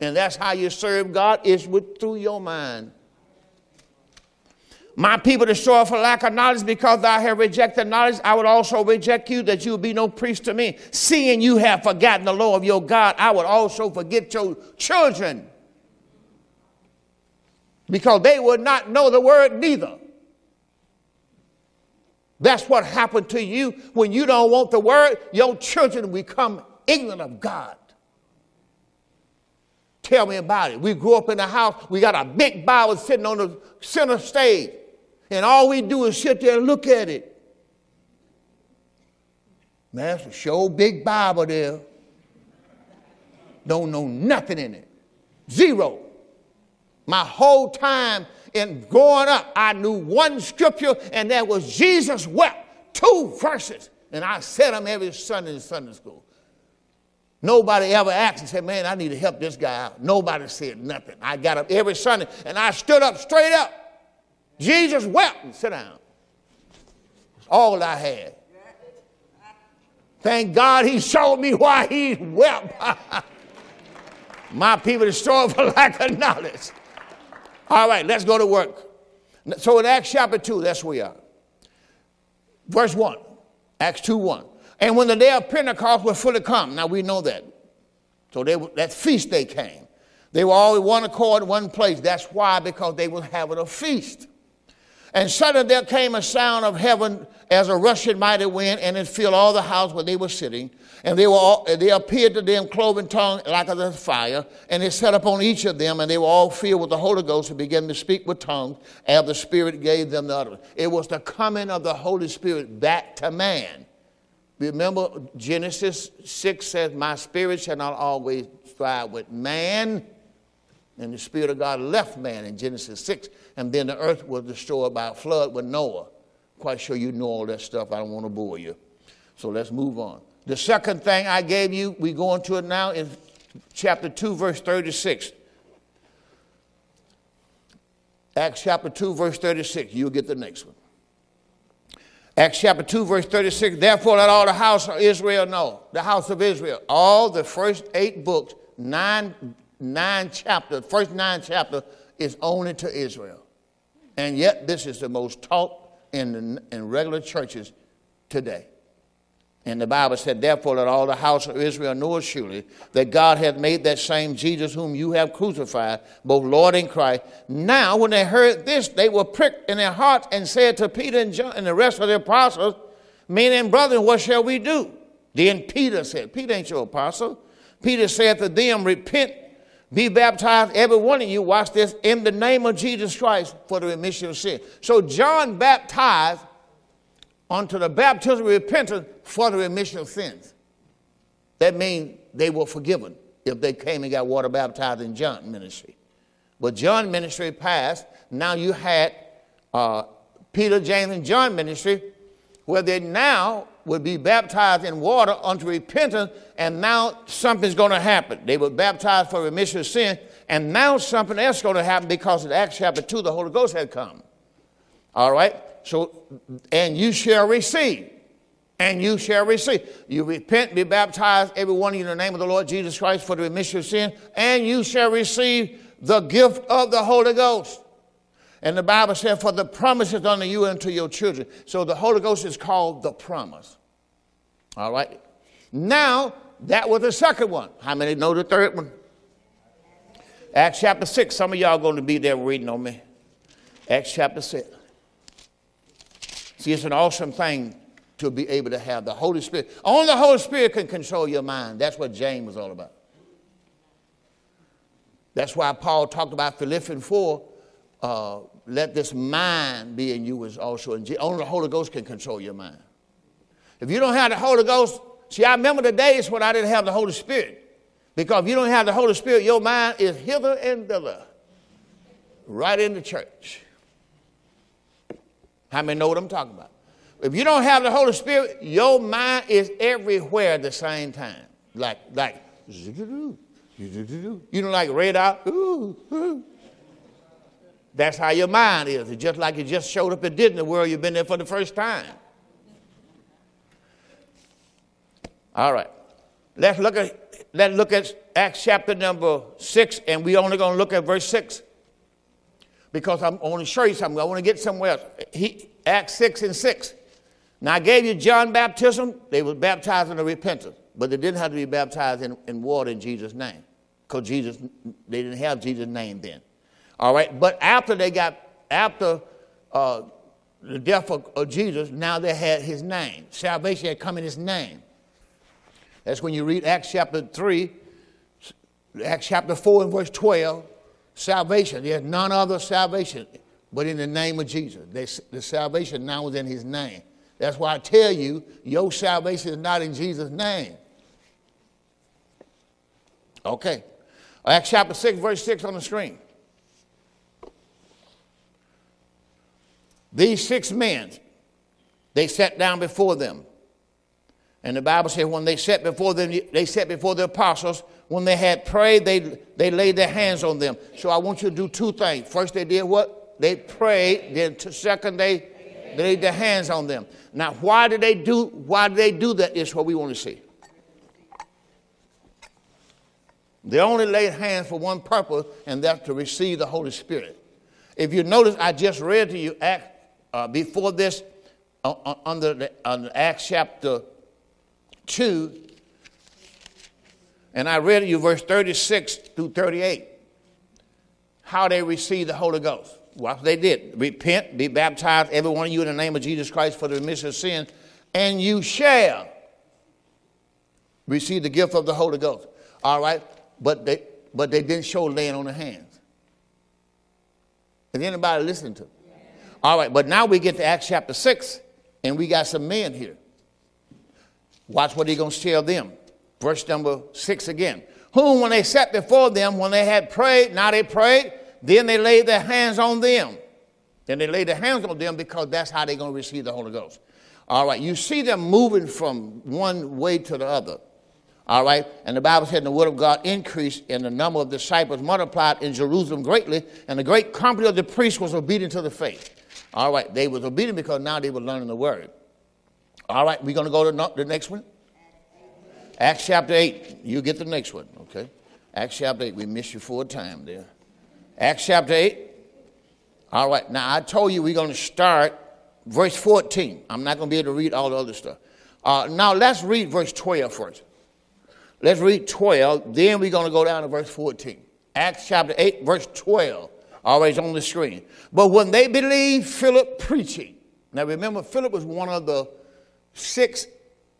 And that's how you serve God is with through your mind. My people to destroy for lack of knowledge because thou have rejected knowledge. I would also reject you that you would be no priest to me. Seeing you have forgotten the law of your God, I would also forget your children because they would not know the word neither. That's what happened to you when you don't want the word. Your children become ignorant of God. Tell me about it. We grew up in a house, we got a big Bible sitting on the center stage and all we do is sit there and look at it. Man, that's a show big Bible there. Don't know nothing in it. Zero. My whole time in growing up, I knew one scripture, and that was Jesus wept. Two verses. And I said them every Sunday in Sunday school. Nobody ever asked and said, Man, I need to help this guy out. Nobody said nothing. I got up every Sunday and I stood up straight up. Jesus wept and sit down. That's all I had. Thank God he showed me why he wept. *laughs* My people destroyed for lack of knowledge. All right, let's go to work. So in Acts chapter 2, that's where we are. Verse 1, Acts 2 1. And when the day of Pentecost was fully come, now we know that. So they, that feast day came. They were all in one accord, one place. That's why, because they were having a feast. And suddenly there came a sound of heaven as a rushing mighty wind, and it filled all the house where they were sitting. And they, were all, they appeared to them cloven tongue like a fire, and it set upon each of them, and they were all filled with the Holy Ghost and began to speak with tongues as the Spirit gave them the utterance. It was the coming of the Holy Spirit back to man. Remember, Genesis 6 says, My spirit shall not always strive with man, And the Spirit of God left man in Genesis 6. And then the earth was destroyed by a flood with Noah. Quite sure you know all that stuff. I don't want to bore you. So let's move on. The second thing I gave you, we go into it now in chapter 2, verse 36. Acts chapter 2, verse 36. You'll get the next one. Acts chapter 2, verse 36. Therefore, let all the house of Israel know, the house of Israel, all the first eight books, nine, nine chapters, first nine chapters is only to Israel. And yet, this is the most taught in, in regular churches today. And the Bible said, Therefore, let all the house of Israel know surely that God hath made that same Jesus whom you have crucified, both Lord and Christ. Now, when they heard this, they were pricked in their hearts and said to Peter and John and the rest of the apostles, Men and brethren, what shall we do? Then Peter said, Peter ain't your apostle. Peter said to them, Repent, be baptized, every one of you, watch this, in the name of Jesus Christ for the remission of sin. So John baptized unto the baptism of repentance for the remission of sins. That means they were forgiven if they came and got water baptized in John ministry. But John ministry passed. Now you had uh, Peter, James, and John ministry, where they now would be baptized in water unto repentance, and now something's going to happen. They were baptized for remission of sin, and now something else is going to happen because in Acts chapter 2, the Holy Ghost had come. All right? So, and you shall receive. And you shall receive. You repent, be baptized, every one of you in the name of the Lord Jesus Christ for the remission of sin, and you shall receive the gift of the Holy Ghost. And the Bible said, For the promise is unto you and to your children. So the Holy Ghost is called the promise. All right? Now, that was the second one. How many know the third one? Acts chapter 6. Some of y'all going to be there reading on me. Acts chapter 6. See, it's an awesome thing to be able to have the Holy Spirit. Only the Holy Spirit can control your mind. That's what James was all about. That's why Paul talked about Philippians 4. Uh, let this mind be in you was also in Jesus. Only the Holy Ghost can control your mind. If you don't have the Holy Ghost, see, I remember the days when I didn't have the Holy Spirit. Because if you don't have the Holy Spirit, your mind is hither and thither, right in the church. How many know what I'm talking about? If you don't have the Holy Spirit, your mind is everywhere at the same time. Like, like, you know, like red out. That's how your mind is. It's just like you just showed up at Disney World, you've been there for the first time. All right. Let's look at let's look at Acts chapter number six, and we're only going to look at verse six because I'm, want to show you something. I want to get somewhere else. He, Acts 6 and 6. Now, I gave you John baptism. They were baptized in the repentance, but they didn't have to be baptized in, in water in Jesus' name because Jesus, they didn't have Jesus' name then. All right, but after they got, after uh, the death of, of Jesus, now they had his name. Salvation had come in his name. That's when you read Acts chapter 3, Acts chapter 4 and verse 12 salvation. There's none other salvation but in the name of Jesus. the salvation now is in his name. That's why I tell you, your salvation is not in Jesus' name. Okay. Acts chapter 6, verse 6 on the screen. These six men, they sat down before them. And the Bible says when they sat before them, they sat before the apostles. When they had prayed, they, they laid their hands on them. So I want you to do two things. First, they did what? They prayed. Then second, they, they laid their hands on them. Now, why did they do why did they do that is what we want to see. They only laid hands for one purpose, and that's to receive the Holy Spirit. If you notice, I just read to you Act, uh, before this, uh, uh under the, uh, Acts chapter 2, and I read you verse 36 through 38, how they received the Holy Ghost. Well, they did repent, be baptized, every one of you, in the name of Jesus Christ for the remission of sin, and you shall receive the gift of the Holy Ghost. All right? But they, but they didn't show laying on the hands. Is anybody listening to? All right, but now we get to Acts chapter 6, and we got some men here. Watch what he's going to tell them. Verse number 6 again. whom when they sat before them, when they had prayed, now they prayed, then they laid their hands on them. Then they laid their hands on them because that's how they're going to receive the Holy Ghost. All right, you see them moving from one way to the other. All right, and the Bible said the word of God increased and the number of disciples multiplied in Jerusalem greatly, and the great company of the priests was obedient to the faith. All right, they was obedient because now they were learning the word. All right, we're going to go to the next one. Acts chapter 8. You get the next one, okay? Acts chapter 8. We missed you for a time there. Acts chapter 8. All right, now I told you we're going to start verse 14. I'm not going to be able to read all the other stuff. Uh, now let's read verse 12 first. Let's read 12, then we're going to go down to verse 14. Acts chapter 8, verse 12, always on the screen. But when they believed Philip preaching, now remember, Philip was one of the six,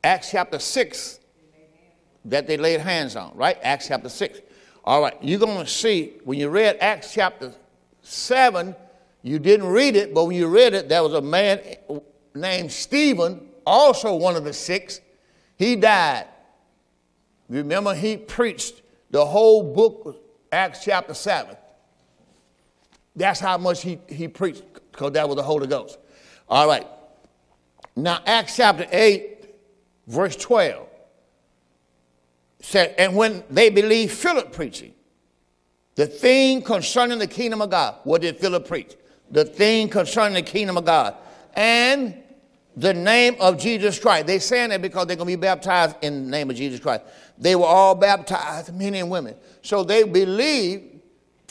Acts chapter 6, that they laid hands on, right? Acts chapter 6. All right, you're going to see when you read Acts chapter 7, you didn't read it, but when you read it, there was a man named Stephen, also one of the six. He died. Remember, he preached the whole book, Acts chapter 7. That's how much he, he preached, because that was the Holy Ghost. All right. Now, Acts chapter 8, verse 12 said, And when they believed Philip preaching, the thing concerning the kingdom of God, what did Philip preach? The thing concerning the kingdom of God. And the name of Jesus Christ. They're saying that because they're going to be baptized in the name of Jesus Christ. They were all baptized, men and women. So they believed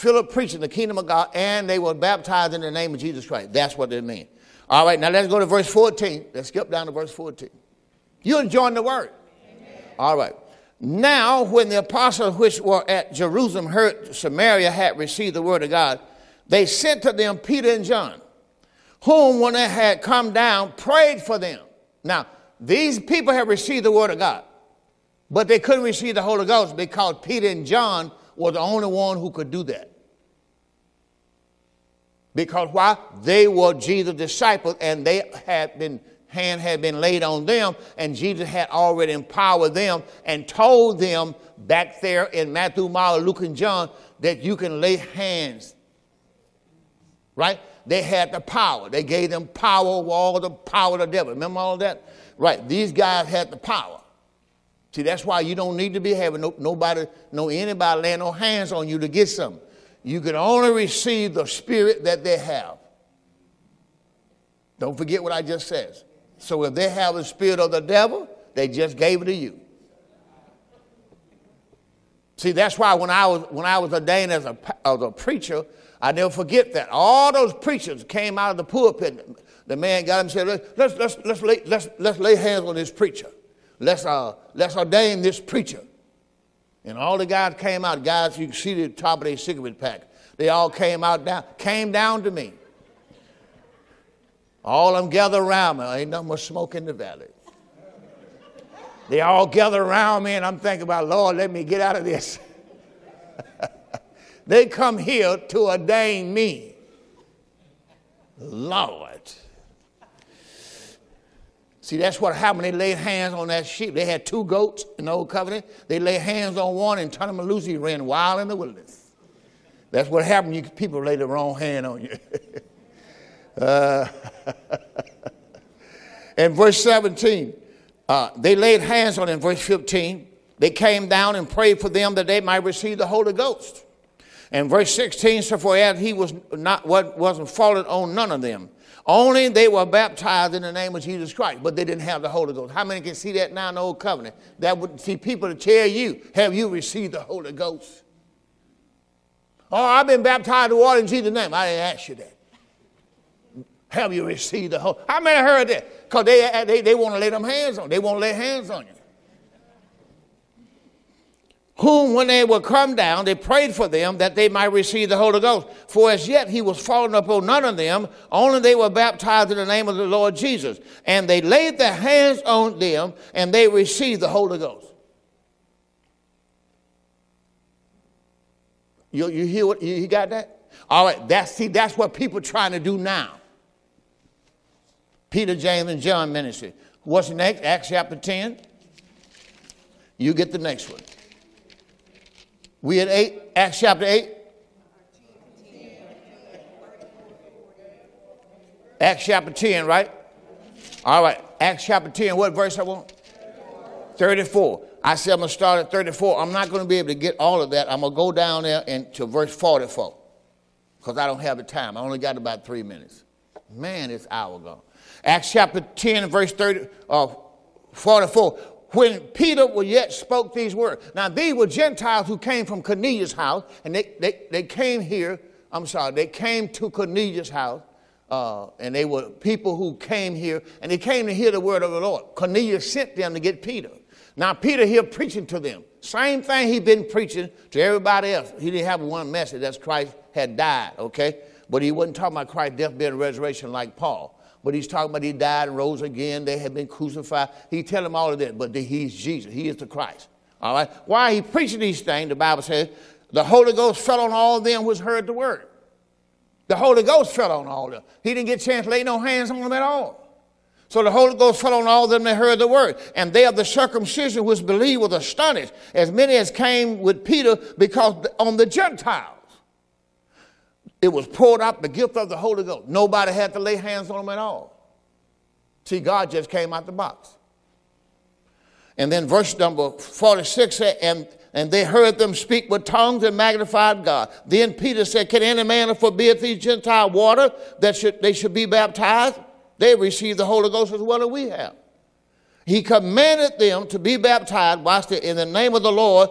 Philip preaching the kingdom of God and they were baptized in the name of Jesus Christ. That's what it mean. All right, now let's go to verse 14. Let's skip down to verse 14. You enjoying the word? Amen. All right. Now, when the apostles which were at Jerusalem heard Samaria had received the word of God, they sent to them Peter and John, whom, when they had come down, prayed for them. Now, these people have received the word of God, but they couldn't receive the Holy Ghost because Peter and John were the only one who could do that. Because why? They were Jesus' disciples and they had been hand had been laid on them, and Jesus had already empowered them and told them back there in Matthew, Mark, Luke, and John that you can lay hands. Right? They had the power. They gave them power over all the power of the devil. Remember all that? Right. These guys had the power. See, that's why you don't need to be having no, nobody, no anybody laying no hands on you to get something. You can only receive the spirit that they have. Don't forget what I just said. So if they have the spirit of the devil, they just gave it to you. See, that's why when I was when I was ordained as a, as a preacher, I never forget that. All those preachers came out of the pulpit. The man got him and said, let's, let's, let's, lay, let's, let's lay hands on this preacher. Let's, uh, let's ordain this preacher. And all the guys came out, guys you can see the top of their cigarette pack. They all came out down, came down to me. All of them gather around me. Ain't no more smoke in the valley. They all gather around me, and I'm thinking about, Lord, let me get out of this. *laughs* they come here to ordain me. Lord. See, that's what happened. They laid hands on that sheep. They had two goats in the old covenant. They laid hands on one and turned him loose. He ran wild in the wilderness. That's what happened. You people lay the wrong hand on you. *laughs* Uh, *laughs* in verse 17, uh, they laid hands on him. Verse 15, they came down and prayed for them that they might receive the Holy Ghost. And verse 16, so for he was not what wasn't fallen on none of them. Only they were baptized in the name of Jesus Christ, but they didn't have the Holy Ghost. How many can see that now in the old covenant? That would see people to tell you, have you received the Holy Ghost? Oh, I've been baptized in water in Jesus' name. I didn't ask you that. Have you received the Holy? How many heard that? Because they, they, they want to lay them hands on. They won't lay hands on you. Whom, when they were come down, they prayed for them that they might receive the Holy Ghost. For as yet he was fallen upon none of them, only they were baptized in the name of the Lord Jesus. And they laid their hands on them, and they received the Holy Ghost. You, you hear what you, got that? All right, that's see, that's what people are trying to do now. Peter, James, and John ministry. What's next? Acts chapter 10. You get the next one. We at 8, Acts chapter 8. Acts chapter 10, right? All right, Acts chapter 10, what verse I want? 34. I said I'm going to start at 34. I'm not going to be able to get all of that. I'm going to go down there and to verse 44 because I don't have the time. I only got about three minutes. Man, it's hour gone. Acts chapter 10, verse 30, uh, 44. When Peter was yet spoke these words. Now, these were Gentiles who came from Cornelius' house, and they, they, they came here. I'm sorry, they came to Cornelius' house, uh, and they were people who came here, and they came to hear the word of the Lord. Cornelius sent them to get Peter. Now, Peter here preaching to them. Same thing he'd been preaching to everybody else. He didn't have one message. That's Christ had died, okay? But he wasn't talking about Christ's death, and resurrection like Paul. But he's talking about he died and rose again. They had been crucified. He tell them all of that, but he's Jesus. He is the Christ. All right? Why he preaching these things, the Bible says, the Holy Ghost fell on all of them which heard the word. The Holy Ghost fell on all of them. He didn't get a chance to lay no hands on them at all. So the Holy Ghost fell on all them that heard the word. And they of the circumcision which believed was astonished, as many as came with Peter, because on the Gentiles it was poured out the gift of the Holy Ghost. Nobody had to lay hands on them at all. See, God just came out the box. And then verse number 46 said, and, and they heard them speak with tongues and magnified God. Then Peter said, Can any man forbid these Gentile water that should, they should be baptized? They received the Holy Ghost as well as we have. He commanded them to be baptized, watch it, in the name of the Lord,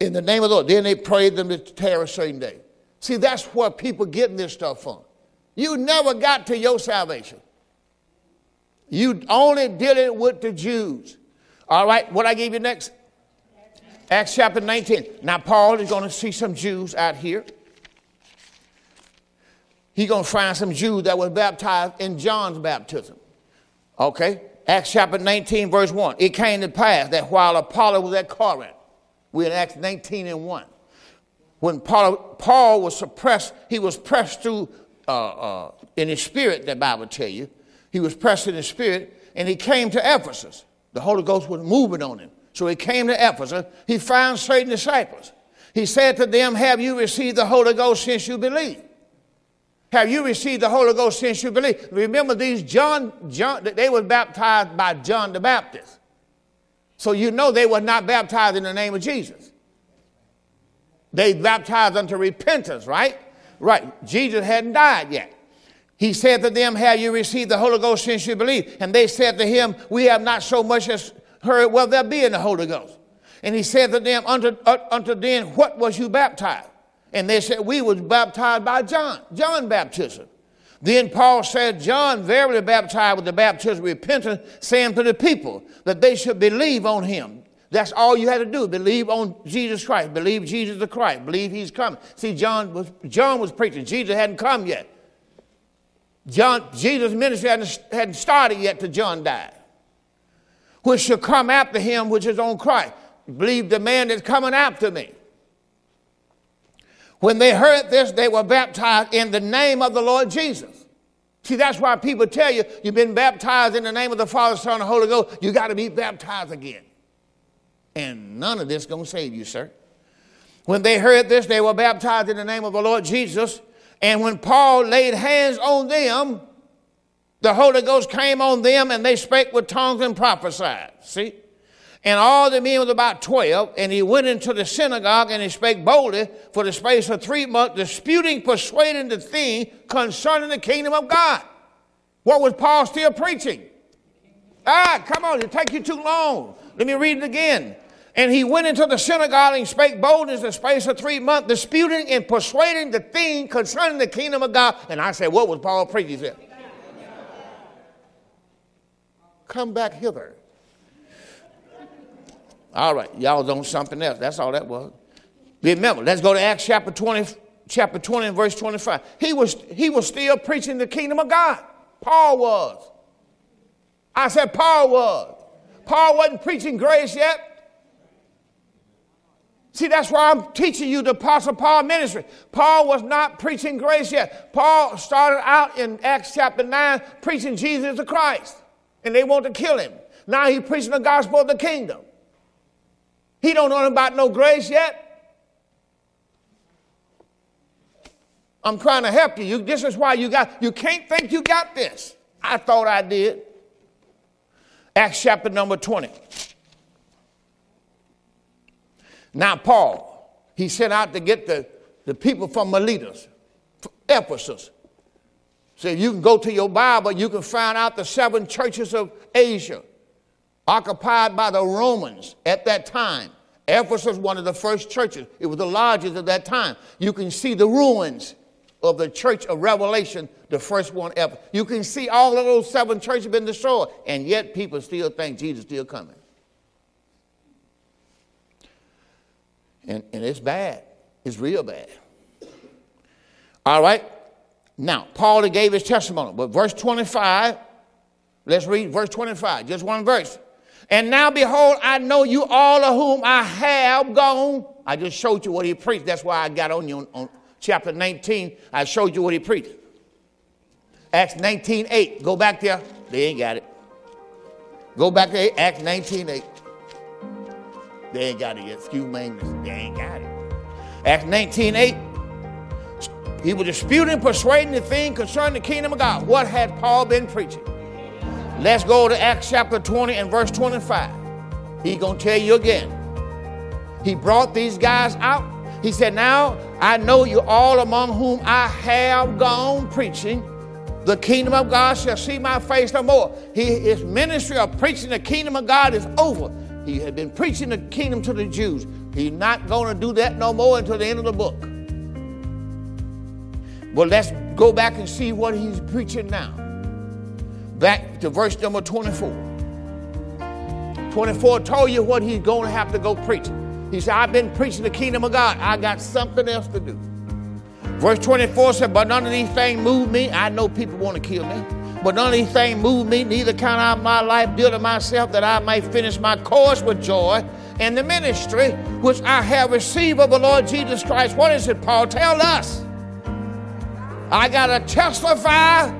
in the name of the Lord. Then they prayed them to tarry a certain day. See, that's where people getting this stuff from. You never got to your salvation. You only did it with the Jews. All right, what I gave you next? Acts chapter 19. Now, Paul is going to see some Jews out here. He's going to find some Jews that were baptized in John's baptism. Okay? Acts chapter 19, verse 1. It came to pass that while Apollo was at Corinth, we're in Acts 19 and 1 when Paul, Paul was suppressed, he was pressed through uh, uh, in his spirit, the Bible tell you. He was pressed in his spirit, and he came to Ephesus. The Holy Ghost was moving on him. So he came to Ephesus. He found certain disciples. He said to them, Have you received the Holy Ghost since you believe? Have you received the Holy Ghost since you believe? Remember, these John, John they were baptized by John the Baptist. So you know they were not baptized in the name of Jesus. They baptized unto repentance, right? Right. Jesus hadn't died yet. He said to them, Have you received the Holy Ghost since you believe? And they said to him, We have not so much as heard, well, there be in the Holy Ghost. And he said to them, Unto, uh, unto then, what was you baptized? And they said, We was baptized by John, John baptism. Then Paul said, John verily baptized with the baptism of repentance, saying to the people that they should believe on him that's all you had to do. Believe on Jesus Christ. Believe Jesus the Christ. Believe he's coming. See, John was, John was preaching. Jesus hadn't come yet. John, Jesus' ministry hadn't, hadn't started yet till John died. Which shall come after him, which is on Christ. Believe the man that's coming after me. When they heard this, they were baptized in the name of the Lord Jesus. See, that's why people tell you you've been baptized in the name of the Father, Son, and Holy Ghost. You got to be baptized again. And none of this going to save you, sir. When they heard this, they were baptized in the name of the Lord Jesus. And when Paul laid hands on them, the Holy Ghost came on them and they spake with tongues and prophesied. See? And all the men was about 12, and he went into the synagogue and he spake boldly for the space of three months, disputing, persuading the thing concerning the kingdom of God. What was Paul still preaching? Ah, come on, it take you too long. Let me read it again. And he went into the synagogue and spake boldness in the space of three months, disputing and persuading the thing concerning the kingdom of God. And I said, What was Paul preaching? He said, Come back hither. All right, y'all on something else. That's all that was. Remember, let's go to Acts chapter 20, chapter 20 and verse 25. He was, he was still preaching the kingdom of God. Paul was. I said, Paul was. Paul wasn't preaching grace yet. See, that's why I'm teaching you the Apostle Paul ministry. Paul was not preaching grace yet. Paul started out in Acts chapter 9 preaching Jesus the Christ, and they want to kill him. Now he's preaching the gospel of the kingdom. He don't know about no grace yet. I'm trying to help you. you. This is why you got you can't think you got this. I thought I did. Acts chapter number 20. Now, Paul, he sent out to get the, the people from Miletus, Ephesus. So you can go to your Bible, you can find out the seven churches of Asia occupied by the Romans at that time. Ephesus was one of the first churches. It was the largest at that time. You can see the ruins of the church of Revelation, the first one ever. You can see all of those seven churches been destroyed, and yet people still think Jesus is still coming. And, and it's bad. It's real bad. All right. Now, Paul gave his testimony, but verse 25, let's read verse 25, just one verse. And now, behold, I know you all of whom I have gone. I just showed you what he preached. That's why I got on you on, on chapter 19. I showed you what he preached. Acts 19 8. Go back there. They ain't got it. Go back there, Acts 19 8. They ain't got it yet. Excuse me, They ain't got it. Acts 19 8. He was disputing, persuading the thing concerning the kingdom of God. What had Paul been preaching? Let's go to Acts chapter 20 and verse 25. He gonna tell you again. He brought these guys out. He said, Now I know you all among whom I have gone preaching. The kingdom of God shall see my face no more. He, his ministry of preaching the kingdom of God is over. He had been preaching the kingdom to the Jews. He's not going to do that no more until the end of the book. Well, let's go back and see what he's preaching now. Back to verse number 24. 24 told you what he's going to have to go preach. He said, I've been preaching the kingdom of God. I got something else to do. Verse 24 said, But none of these things move me. I know people want to kill me. But none of these things move me, neither count I my life dear to myself that I may finish my course with joy and the ministry which I have received of the Lord Jesus Christ. What is it, Paul? Tell us. I got to testify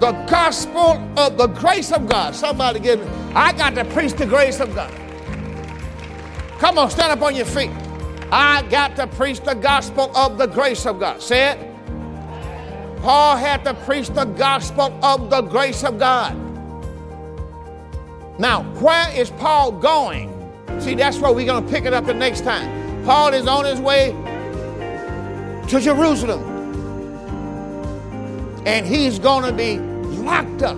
the gospel of the grace of God. Somebody give me. I got to preach the grace of God. Come on, stand up on your feet. I got to preach the gospel of the grace of God. Say it. Paul had to preach the gospel of the grace of God. Now, where is Paul going? See, that's where we're going to pick it up the next time. Paul is on his way to Jerusalem. And he's going to be locked up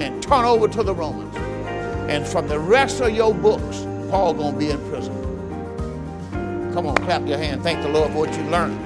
and turned over to the Romans. And from the rest of your books, Paul gonna be in prison. Come on, clap your hand. Thank the Lord for what you learned.